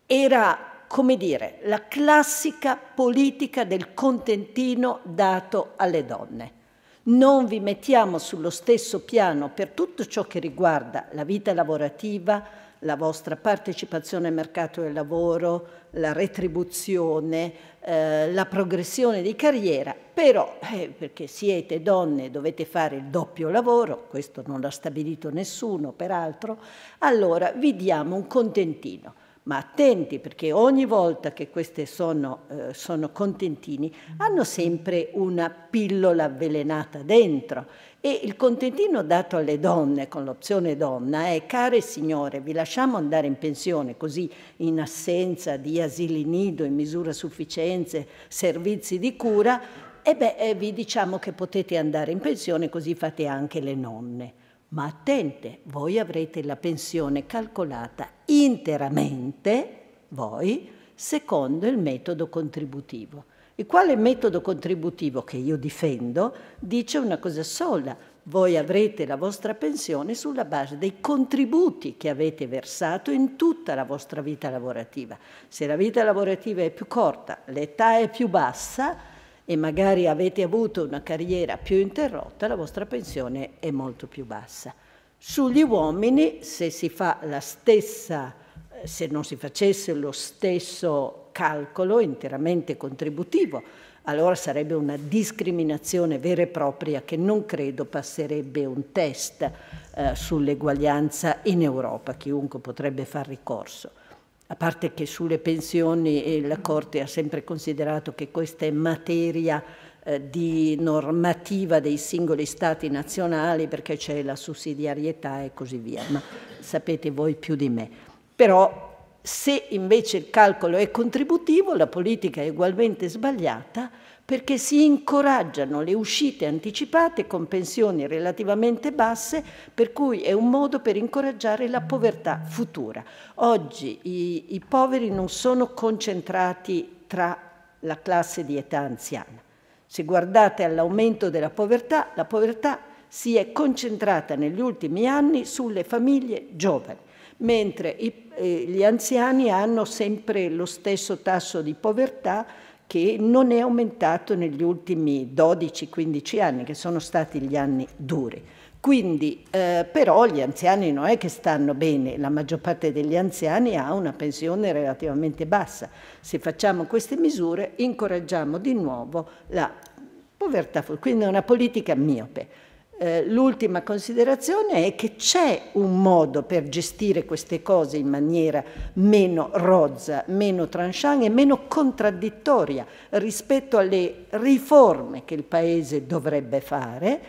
S3: Era, come dire, la classica politica del contentino dato alle donne. Non vi mettiamo sullo stesso piano per tutto ciò che riguarda la vita lavorativa, la vostra partecipazione al mercato del lavoro, la retribuzione, eh, la progressione di carriera, però eh, perché siete donne e dovete fare il doppio lavoro, questo non l'ha stabilito nessuno peraltro, allora vi diamo un contentino. Ma attenti perché ogni volta che queste sono, eh, sono contentini hanno sempre una pillola avvelenata dentro e il contentino dato alle donne con l'opzione donna è, care signore, vi lasciamo andare in pensione così in assenza di asili nido, in misura sufficiente, servizi di cura, e beh, eh, vi diciamo che potete andare in pensione così fate anche le nonne. Ma attente, voi avrete la pensione calcolata interamente, voi, secondo il metodo contributivo. Il quale metodo contributivo che io difendo dice una cosa sola, voi avrete la vostra pensione sulla base dei contributi che avete versato in tutta la vostra vita lavorativa. Se la vita lavorativa è più corta, l'età è più bassa e magari avete avuto una carriera più interrotta, la vostra pensione è molto più bassa. Sugli uomini, se stessa, se non si facesse lo stesso calcolo interamente contributivo, allora sarebbe una discriminazione vera e propria che non credo passerebbe un test eh, sull'eguaglianza in Europa, chiunque potrebbe far ricorso. A parte che sulle pensioni eh, la Corte ha sempre considerato che questa è materia eh, di normativa dei singoli stati nazionali perché c'è la sussidiarietà e così via, ma sapete voi più di me. Però se invece il calcolo è contributivo, la politica è ugualmente sbagliata perché si incoraggiano le uscite anticipate con pensioni relativamente basse, per cui è un modo per incoraggiare la povertà futura. Oggi i, i poveri non sono concentrati tra la classe di età anziana. Se guardate all'aumento della povertà, la povertà si è concentrata negli ultimi anni sulle famiglie giovani mentre i, eh, gli anziani hanno sempre lo stesso tasso di povertà che non è aumentato negli ultimi 12-15 anni, che sono stati gli anni duri. Quindi, eh, però, gli anziani non è che stanno bene, la maggior parte degli anziani ha una pensione relativamente bassa. Se facciamo queste misure, incoraggiamo di nuovo la povertà, quindi è una politica miope. Eh, l'ultima considerazione è che c'è un modo per gestire queste cose in maniera meno rozza, meno tranchant e meno contraddittoria rispetto alle riforme che il Paese dovrebbe fare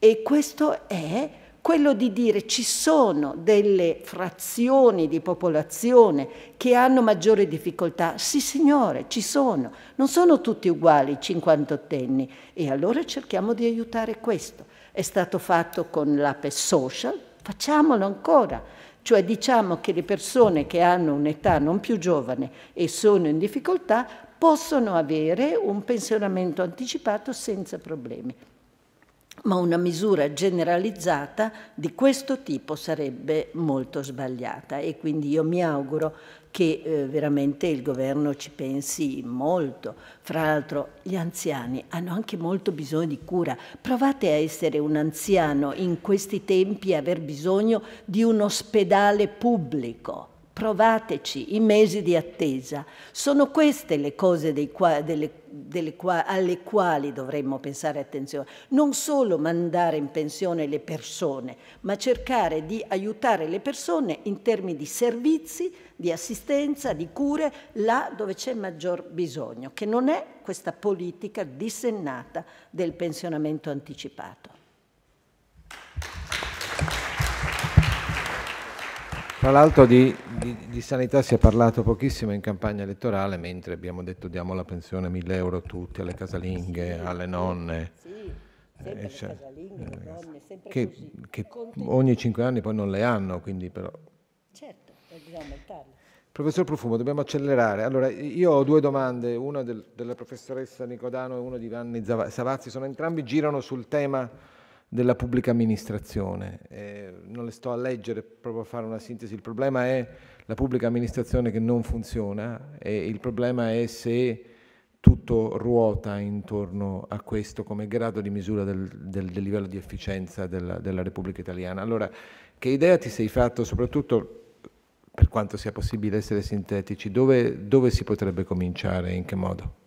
S3: e questo è quello di dire ci sono delle frazioni di popolazione che hanno maggiore difficoltà. Sì signore, ci sono, non sono tutti uguali i cinquantottenni e allora cerchiamo di aiutare questo è stato fatto con l'APE social, facciamolo ancora. Cioè diciamo che le persone che hanno un'età non più giovane e sono in difficoltà possono avere un pensionamento anticipato senza problemi. ma una misura generalizzata di questo tipo sarebbe molto sbagliata e quindi io mi auguro che eh, veramente il governo ci pensi molto. Fra l'altro gli anziani hanno anche molto bisogno di cura. Provate a essere un anziano in questi tempi e aver bisogno di un ospedale pubblico provateci i mesi di attesa. Sono queste le cose qua, delle, delle qua, alle quali dovremmo pensare attenzione. Non solo mandare in pensione le persone, ma cercare di aiutare le persone in termini di servizi, di assistenza, di cure, là dove c'è maggior bisogno, che non è questa politica dissennata del pensionamento anticipato.
S2: Tra l'altro di, di, di, sanità si è parlato pochissimo in campagna elettorale, mentre abbiamo detto diamo la pensione a 1000 euro a tutti, alle casalinghe, alle nonne. Sì, eh, cioè, eh, che, che ogni cinque anni poi non le hanno, quindi però... Certo, bisogna aumentarle. Professor Profumo, dobbiamo accelerare. Allora, io ho due domande, una del, della professoressa Nicodano e una di Vanni Savazzi, sono entrambi girano sul tema della pubblica amministrazione. Eh, non le sto a leggere proprio a fare una sintesi, il problema è la pubblica amministrazione che non funziona e il problema è se tutto ruota intorno a questo come grado di misura del, del, del livello di efficienza della, della, Repubblica Italiana. Allora, che idea ti sei fatto, soprattutto per quanto sia possibile essere sintetici, dove, dove si potrebbe cominciare e in che modo?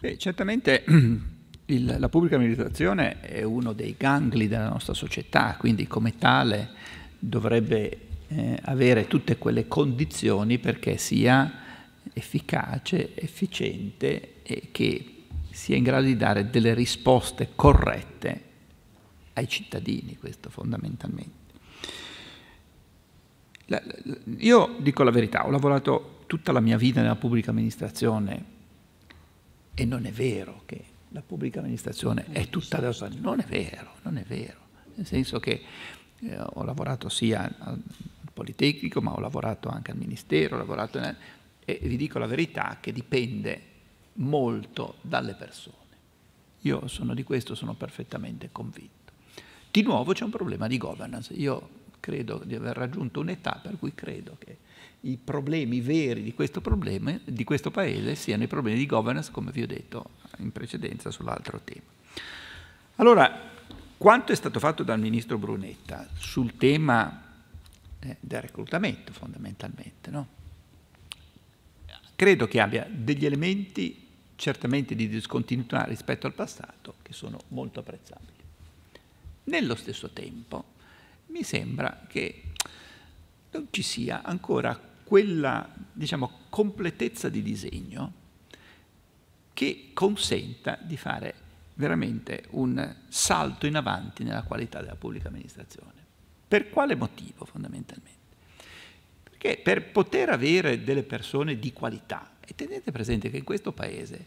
S4: Beh, certamente <clears throat> il, la pubblica amministrazione è uno dei gangli della nostra società, quindi come tale dovrebbe eh, avere tutte quelle condizioni perché sia efficace, efficiente e che sia in grado di dare delle risposte corrette ai cittadini, questo fondamentalmente. La, la, io dico la verità, ho lavorato tutta la mia vita nella pubblica amministrazione e non è vero che la pubblica amministrazione è tutta da solo. Non è vero, non è vero. Nel senso che eh, ho lavorato sia al Politecnico, ma ho lavorato anche al Ministero, ho lavorato nel, e vi dico la verità che dipende molto dalle persone. Io sono di questo, sono perfettamente convinto. Di nuovo c'è un problema di governance. Io credo di aver raggiunto un'età per cui credo che i problemi veri di questo, problema, di questo paese siano i problemi di governance, come vi ho detto in precedenza sull'altro tema. Allora, quanto è stato fatto dal ministro Brunetta sul tema eh, del reclutamento fondamentalmente? No? Credo che abbia degli elementi certamente di discontinuità rispetto al passato che sono molto apprezzabili. Nello stesso tempo mi sembra che non ci sia ancora quella diciamo, completezza di disegno che consenta di fare veramente un salto in avanti nella qualità della pubblica amministrazione. Per quale motivo fondamentalmente? Perché per poter avere delle persone di qualità, e tenete presente che in questo paese,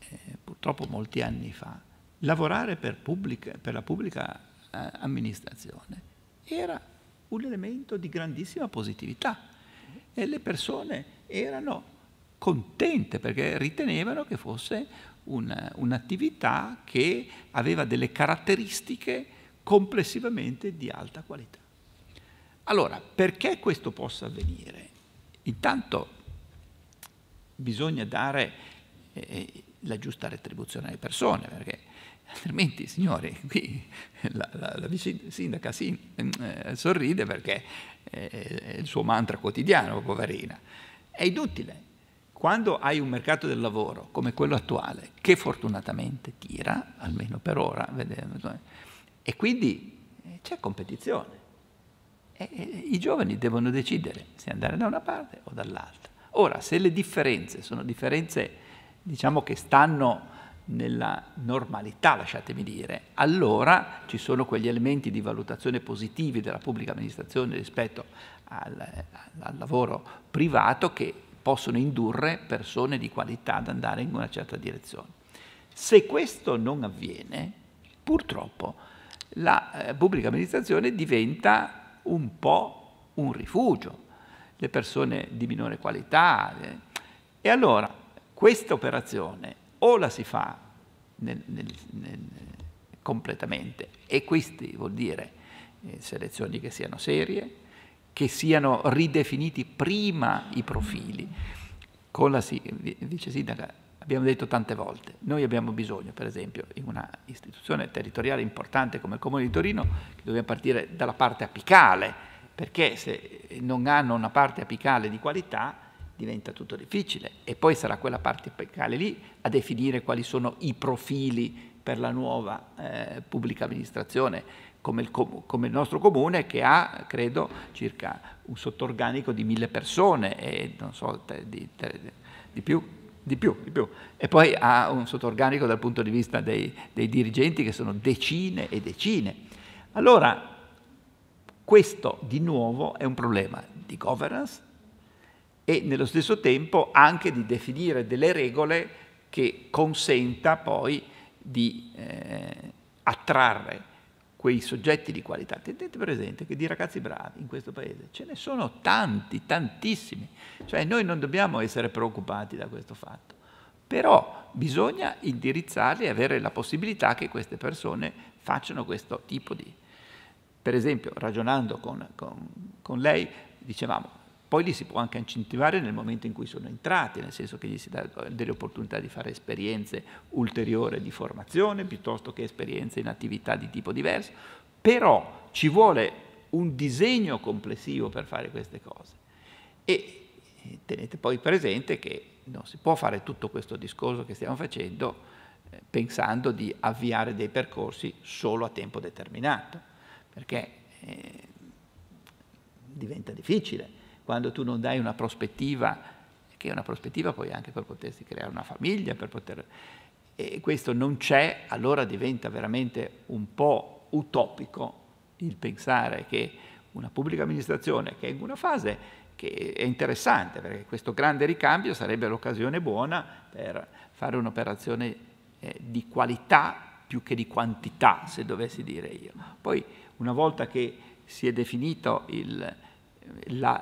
S4: eh, purtroppo molti anni fa, lavorare per, pubblica, per la pubblica eh, amministrazione era un elemento di grandissima positività e le persone erano contente perché ritenevano che fosse un, un'attività che aveva delle caratteristiche complessivamente di alta qualità. Allora, perché questo possa avvenire? Intanto bisogna dare eh, la giusta retribuzione alle persone, perché altrimenti, signori, qui la, la, la vice sindaca si, eh, sorride perché è il suo mantra quotidiano, poverina. È inutile. Quando hai un mercato del lavoro come quello attuale, che fortunatamente tira, almeno per ora, e quindi eh, c'è competizione. E I giovani devono decidere se andare da una parte o dall'altra. Ora, se le differenze sono differenze, diciamo, che stanno nella normalità, lasciatemi dire, allora ci sono quegli elementi di valutazione positivi della pubblica amministrazione rispetto al, al lavoro privato che possono indurre persone di qualità ad andare in una certa direzione. Se questo non avviene, purtroppo la eh, pubblica amministrazione diventa un po' un rifugio, le persone di minore qualità. Eh. E allora questa operazione o la si fa nel, nel, nel, completamente e questo vuol dire eh, selezioni che siano serie, che siano ridefiniti prima i profili. Con la vice sindaca abbiamo detto tante volte, noi abbiamo bisogno, per esempio, in una istituzione territoriale importante come il Comune di Torino, che dobbiamo partire dalla parte apicale, perché se non hanno una parte apicale di qualità diventa tutto difficile e poi sarà quella parte apicale lì a definire quali sono i profili per la nuova eh, pubblica amministrazione come il, come il, nostro comune che ha, credo, circa un sottorganico di mille persone e non so, di, di, più, di, più, di più. E poi ha un sottorganico dal punto di vista dei, dei dirigenti che sono decine e decine. Allora, questo di nuovo è un problema di governance e nello stesso tempo anche di definire delle regole che consenta poi di eh, attrarre quei soggetti di qualità. Tenete presente che di ragazzi bravi in questo paese ce ne sono tanti, tantissimi. Cioè noi non dobbiamo essere preoccupati da questo fatto. Però bisogna indirizzarli e avere la possibilità che queste persone facciano questo tipo di... Per esempio, ragionando con, con, con lei, dicevamo, poi li si può anche incentivare nel momento in cui sono entrati, nel senso che gli si dà delle opportunità di fare esperienze ulteriori di formazione piuttosto che esperienze in attività di tipo diverso, però ci vuole un disegno complessivo per fare queste cose. E tenete poi presente che non si può fare tutto questo discorso che stiamo facendo eh, pensando di avviare dei percorsi solo a tempo determinato, perché eh, diventa difficile quando tu non dai una prospettiva, che è una prospettiva poi anche per potersi creare una famiglia, per poter... E questo non c'è, allora diventa veramente un po' utopico il pensare che una pubblica amministrazione che è in una fase che è interessante, perché questo grande ricambio sarebbe l'occasione buona per fare un'operazione eh, di qualità più che di quantità, se dovessi dire io. Poi, una volta che si è definito il, la,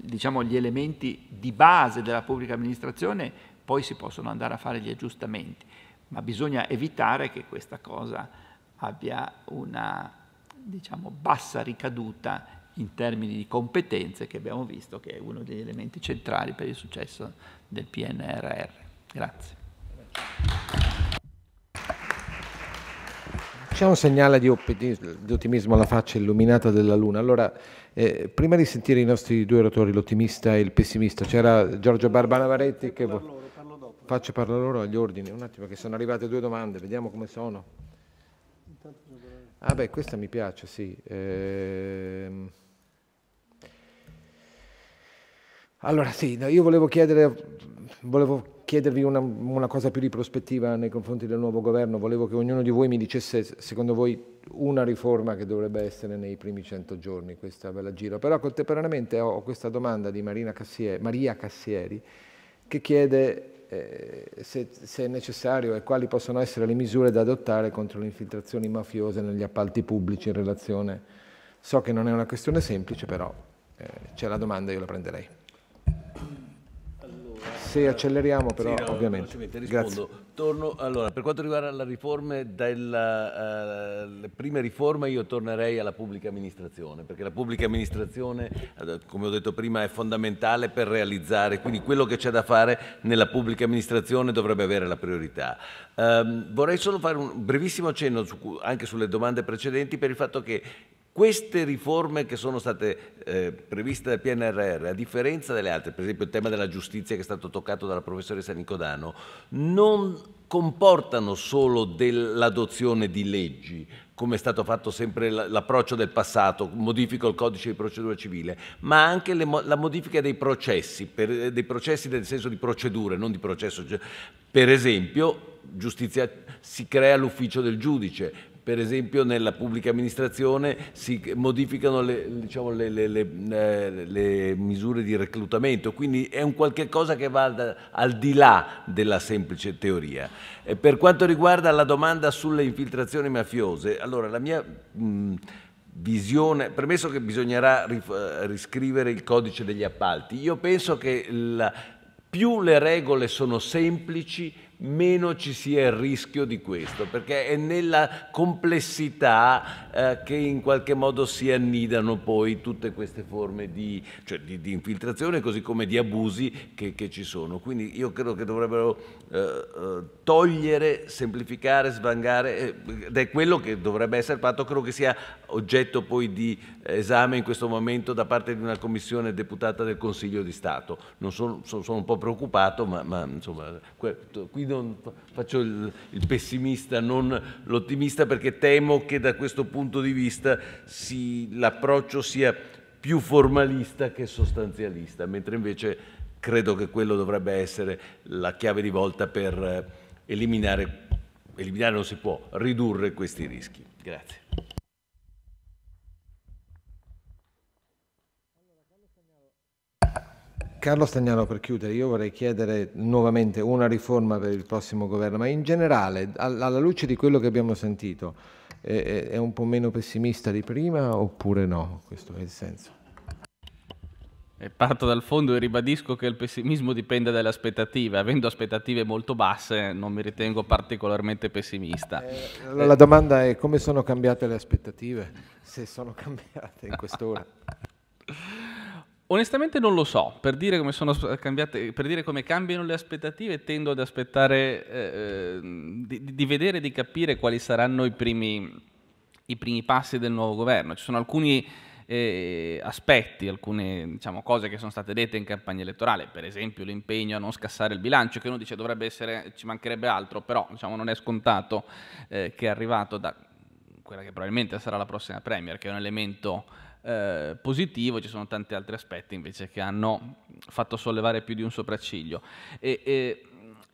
S4: diciamo, gli elementi di base della pubblica amministrazione, poi si possono andare a fare gli aggiustamenti, ma bisogna evitare che questa cosa abbia una diciamo, bassa ricaduta in termini di competenze che abbiamo visto che è uno degli elementi centrali per il successo del PNRR. Grazie.
S2: C'è un segnale di ottimismo alla faccia illuminata della Luna. Allora, eh, prima di sentire i nostri due oratori, l'ottimista e il pessimista, c'era Giorgio Barbanavaretti che... Parlo loro, parlo dopo. Faccio parlare loro agli ordini. Un attimo che sono arrivate due domande, vediamo come sono. Ah beh, questa mi piace, sì. Eh... Allora sì, io volevo chiedere, volevo chiedervi una, una, cosa più di prospettiva nei confronti del nuovo governo. Volevo che ognuno di voi mi dicesse, secondo voi, una riforma che dovrebbe essere nei primi cento giorni, questa ve la giro. Però contemporaneamente ho questa domanda di Cassieri, Maria Cassieri che chiede eh, se, se, è necessario e quali possono essere le misure da adottare contro le infiltrazioni mafiose negli appalti pubblici in relazione. So che non è una questione semplice, però eh, c'è la domanda, io la prenderei se acceleriamo però sì, no, ovviamente. Grazie.
S5: Torno, allora, per quanto riguarda la riforma della, uh, prime riforme io tornerei alla pubblica amministrazione, perché la pubblica amministrazione, come ho detto prima, è fondamentale per realizzare, quindi quello che c'è da fare nella pubblica amministrazione dovrebbe avere la priorità. Um, vorrei solo fare un brevissimo accenno su, anche sulle domande precedenti per il fatto che queste riforme che sono state eh, previste dal PNRR, a differenza delle altre, per esempio il tema della giustizia che è stato toccato dalla professoressa Nicodano, non comportano solo dell'adozione di leggi, come è stato fatto sempre l'approccio del passato, modifico il codice di procedura civile, ma anche le, la modifica dei processi, per, dei processi nel senso di procedure, non di processo. Per esempio, giustizia, si crea l'ufficio del giudice, per esempio nella pubblica amministrazione si modificano le, diciamo, le, le, le, misure di reclutamento, quindi è un qualche cosa che va da, al di là della semplice teoria. E per quanto riguarda la domanda sulle infiltrazioni mafiose, allora la mia mh, visione, premesso che bisognerà riscrivere il codice degli appalti, io penso che la, più le regole sono semplici, meno ci sia il rischio di questo, perché è nella complessità eh, che in qualche modo si annidano poi tutte queste forme di, cioè di, di infiltrazione così come di abusi che, che, ci sono. Quindi io credo che dovrebbero eh, eh togliere, semplificare, svangare, eh, ed è quello che dovrebbe essere fatto, credo che sia oggetto poi di esame in questo momento da parte di una commissione deputata del Consiglio di Stato. Non sono, sono, sono un po' preoccupato, ma, ma insomma, qui non faccio il, il pessimista, non l'ottimista, perché temo che da questo punto di vista l'approccio sia più formalista che sostanzialista, mentre invece credo che quello dovrebbe essere la chiave di volta per eliminare, eliminare non si può, ridurre questi rischi. Grazie.
S2: Carlo Stagnano, per chiudere, io vorrei chiedere nuovamente una riforma per il prossimo governo, ma in generale, alla luce di quello che abbiamo sentito, è un po' meno pessimista di prima oppure no? Questo è il senso.
S6: E parto dal fondo e ribadisco che il pessimismo dipende dalle aspettative. Avendo aspettative molto basse non mi ritengo particolarmente pessimista.
S2: Eh, la domanda è come sono cambiate le aspettative, se sono cambiate in quest'ora. <laughs>
S6: Onestamente non lo so, per dire come, cambiate, per dire come cambiano le aspettative tendo ad aspettare eh, eh, di, di, vedere e di capire quali saranno i primi, i primi, passi del nuovo governo. Ci sono alcuni eh, aspetti, alcune diciamo, cose che sono state dette in campagna elettorale, per esempio l'impegno a non scassare il bilancio, che uno dice dovrebbe essere, ci mancherebbe altro, però diciamo, non è scontato eh, che è arrivato da quella che probabilmente sarà la prossima Premier, che è un elemento eh, positivo, ci sono tanti altri aspetti invece che hanno fatto sollevare più di un sopracciglio. E, e,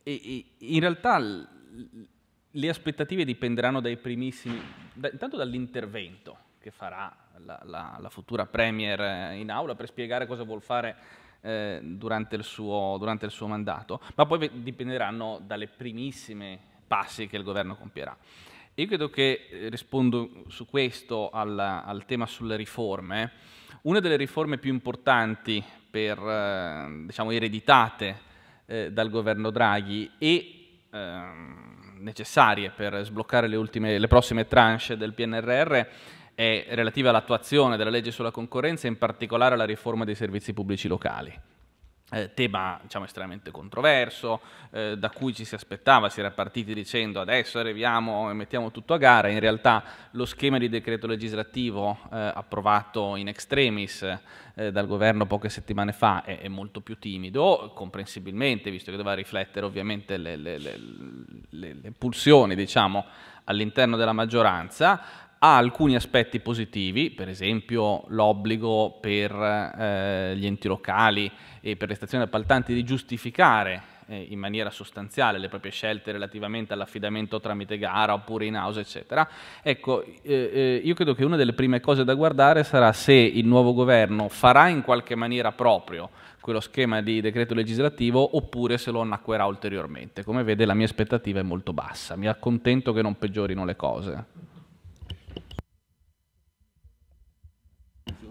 S6: e in realtà le aspettative dipenderanno dai primissimi, da, intanto dall'intervento che farà la, la, la, futura Premier in aula per spiegare cosa vuol fare eh, durante, il suo, durante il suo mandato, ma poi dipenderanno dalle primissime passi che il governo compierà. Io credo che, eh, rispondo su questo al, al tema sulle riforme, una delle riforme più importanti per, eh, diciamo, ereditate eh, dal governo Draghi e eh, necessarie per sbloccare le, ultime, le prossime tranche del PNRR è relativa all'attuazione della legge sulla concorrenza, in particolare alla riforma dei servizi pubblici locali eh, tema diciamo, estremamente controverso, eh, da cui ci si aspettava, si era partiti dicendo adesso arriviamo e mettiamo tutto a gara, in realtà lo schema di decreto legislativo eh, approvato in extremis eh, dal governo poche settimane fa è, è, molto più timido, comprensibilmente, visto che doveva riflettere ovviamente le, le, le, le pulsioni diciamo, all'interno della maggioranza, ha alcuni aspetti positivi, per esempio l'obbligo per eh, gli enti locali e per le stazioni appaltanti di giustificare eh, in maniera sostanziale le proprie scelte relativamente all'affidamento tramite gara oppure in house, eccetera. Ecco, eh, eh, io credo che una delle prime cose da guardare sarà se il nuovo governo farà in qualche maniera proprio quello schema di decreto legislativo oppure se lo annacquerà ulteriormente. Come vede la mia aspettativa è molto bassa, mi accontento che non peggiorino le cose.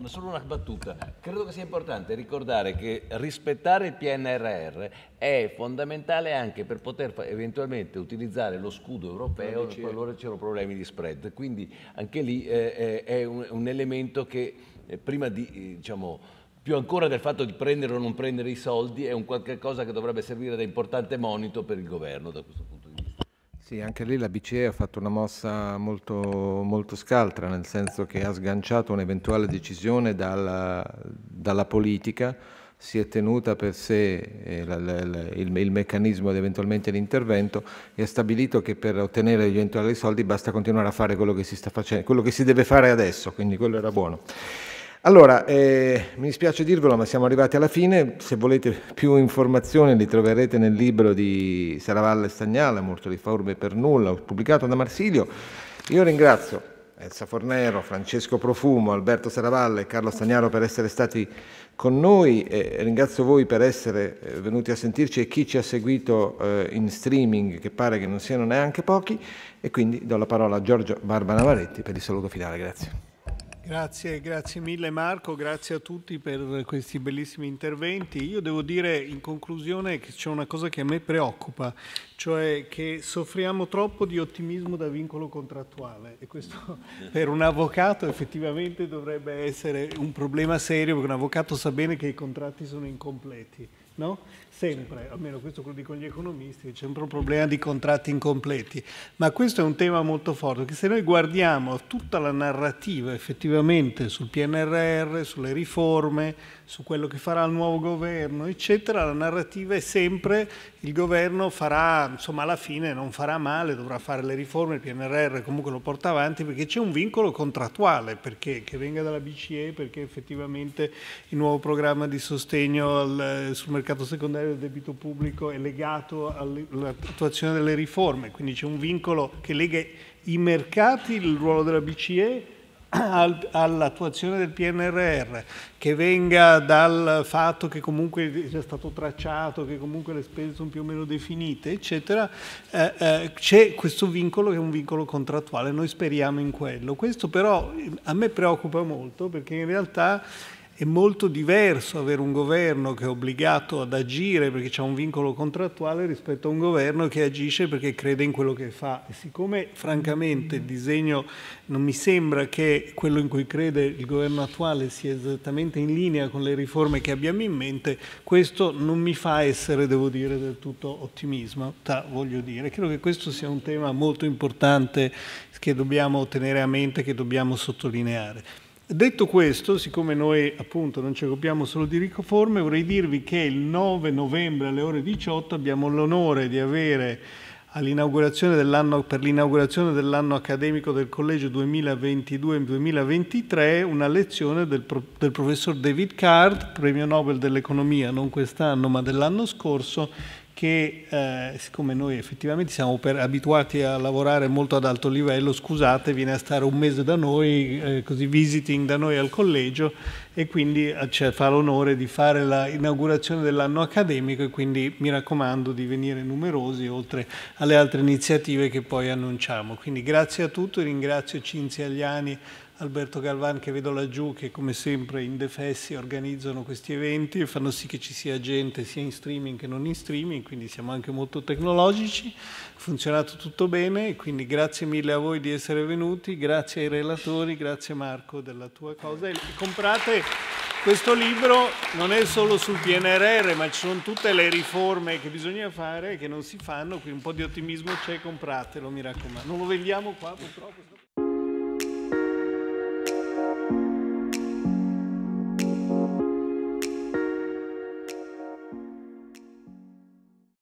S5: Solo una battuta. Credo che sia importante ricordare che rispettare il PNRR è fondamentale anche per poter eventualmente utilizzare lo scudo europeo qualora c'erano problemi di spread. Quindi anche lì eh, è un, un, elemento che eh, prima di, eh, diciamo, più ancora del fatto di prendere o non prendere i soldi, è un qualche cosa che dovrebbe servire da importante monito per il governo da questo punto.
S2: Sì, anche lì la BCE ha fatto una mossa molto, molto scaltra, nel senso che ha sganciato un'eventuale decisione dalla, dalla politica, si è tenuta per sé eh, la, la, il, il, meccanismo ed eventualmente l'intervento e ha stabilito che per ottenere eventuali soldi basta continuare a fare quello che si sta facendo, quello che si deve fare adesso, quindi quello era buono. Allora, eh, mi dispiace dirvelo, ma siamo arrivati alla fine. Se volete più informazioni li troverete nel libro di Saravalle Stagnale, Morto di Faurbe per nulla, pubblicato da Marsilio. Io ringrazio Elsa Fornero, Francesco Profumo, Alberto Saravalle e Carlo Stagnaro per essere stati con noi e ringrazio voi per essere eh, venuti a sentirci e chi ci ha seguito eh, in streaming, che pare che non siano neanche pochi, e quindi do la parola a Giorgio Barba Navaretti per il saluto finale. Grazie.
S1: Grazie, grazie mille Marco, grazie a tutti per questi bellissimi interventi. Io devo dire in conclusione che c'è una cosa che a me preoccupa, cioè che soffriamo troppo di ottimismo da vincolo contrattuale e questo <laughs> per un avvocato effettivamente dovrebbe essere un problema serio perché un avvocato sa bene che i contratti sono incompleti. No? Sempre, almeno questo lo dicono gli economisti, c'è un problema di contratti incompleti, ma questo è un tema molto forte, che se noi guardiamo tutta la narrativa effettivamente sul PNRR, sulle riforme, su quello che farà il nuovo governo, eccetera, la narrativa è sempre il governo farà, insomma alla fine non farà male, dovrà fare le riforme, il PNRR comunque lo porta avanti perché c'è un vincolo contrattuale, perché che venga dalla BCE, perché effettivamente il nuovo programma di sostegno al, sul mercato secondario del debito pubblico è legato all'attuazione delle riforme, quindi c'è un vincolo che lega i mercati, il ruolo della BCE all'attuazione del PNRR, che venga dal fatto che comunque sia stato tracciato, che comunque le spese sono più o meno definite, eccetera, eh, eh, c'è questo vincolo che è un vincolo contrattuale, noi speriamo in quello. Questo però a me preoccupa molto perché in realtà è molto diverso avere un governo che è obbligato ad agire perché c'è un vincolo contrattuale rispetto a un governo che agisce perché crede in quello che fa. E siccome francamente il disegno non mi sembra che quello in cui crede il governo attuale sia esattamente in linea con le riforme che abbiamo in mente, questo non mi fa essere, devo dire, del tutto ottimismo. voglio dire. Credo che questo sia un tema molto importante che dobbiamo tenere a mente, che dobbiamo sottolineare. Detto questo, siccome noi appunto non ci occupiamo solo di riforme, vorrei dirvi che il 9 novembre alle ore 18 abbiamo l'onore di avere dell'anno, per l'inaugurazione dell'anno accademico del collegio 2022-2023 una lezione del, del professor David Card, premio Nobel dell'economia non quest'anno ma dell'anno scorso, che eh, siccome noi effettivamente siamo per, abituati a lavorare molto ad alto livello, scusate, viene a stare un mese da noi, eh, così visiting da noi al collegio e quindi eh, ci fa l'onore di fare l'inaugurazione dell'anno accademico e quindi mi raccomando di venire numerosi oltre alle altre iniziative che poi annunciamo. Quindi grazie a tutti, ringrazio Cinzia Agliani Alberto Galvan che vedo laggiù che come sempre in Defessi organizzano questi eventi e fanno sì che ci sia gente sia in streaming che non in streaming, quindi siamo anche molto tecnologici, funzionato tutto bene quindi grazie mille a voi di essere venuti, grazie ai relatori, grazie Marco della tua cosa e comprate questo libro non è solo sul PNRR ma ci sono tutte le riforme che bisogna fare e che non si fanno, quindi un po' di ottimismo c'è, compratelo mi raccomando. Non lo vendiamo qua purtroppo.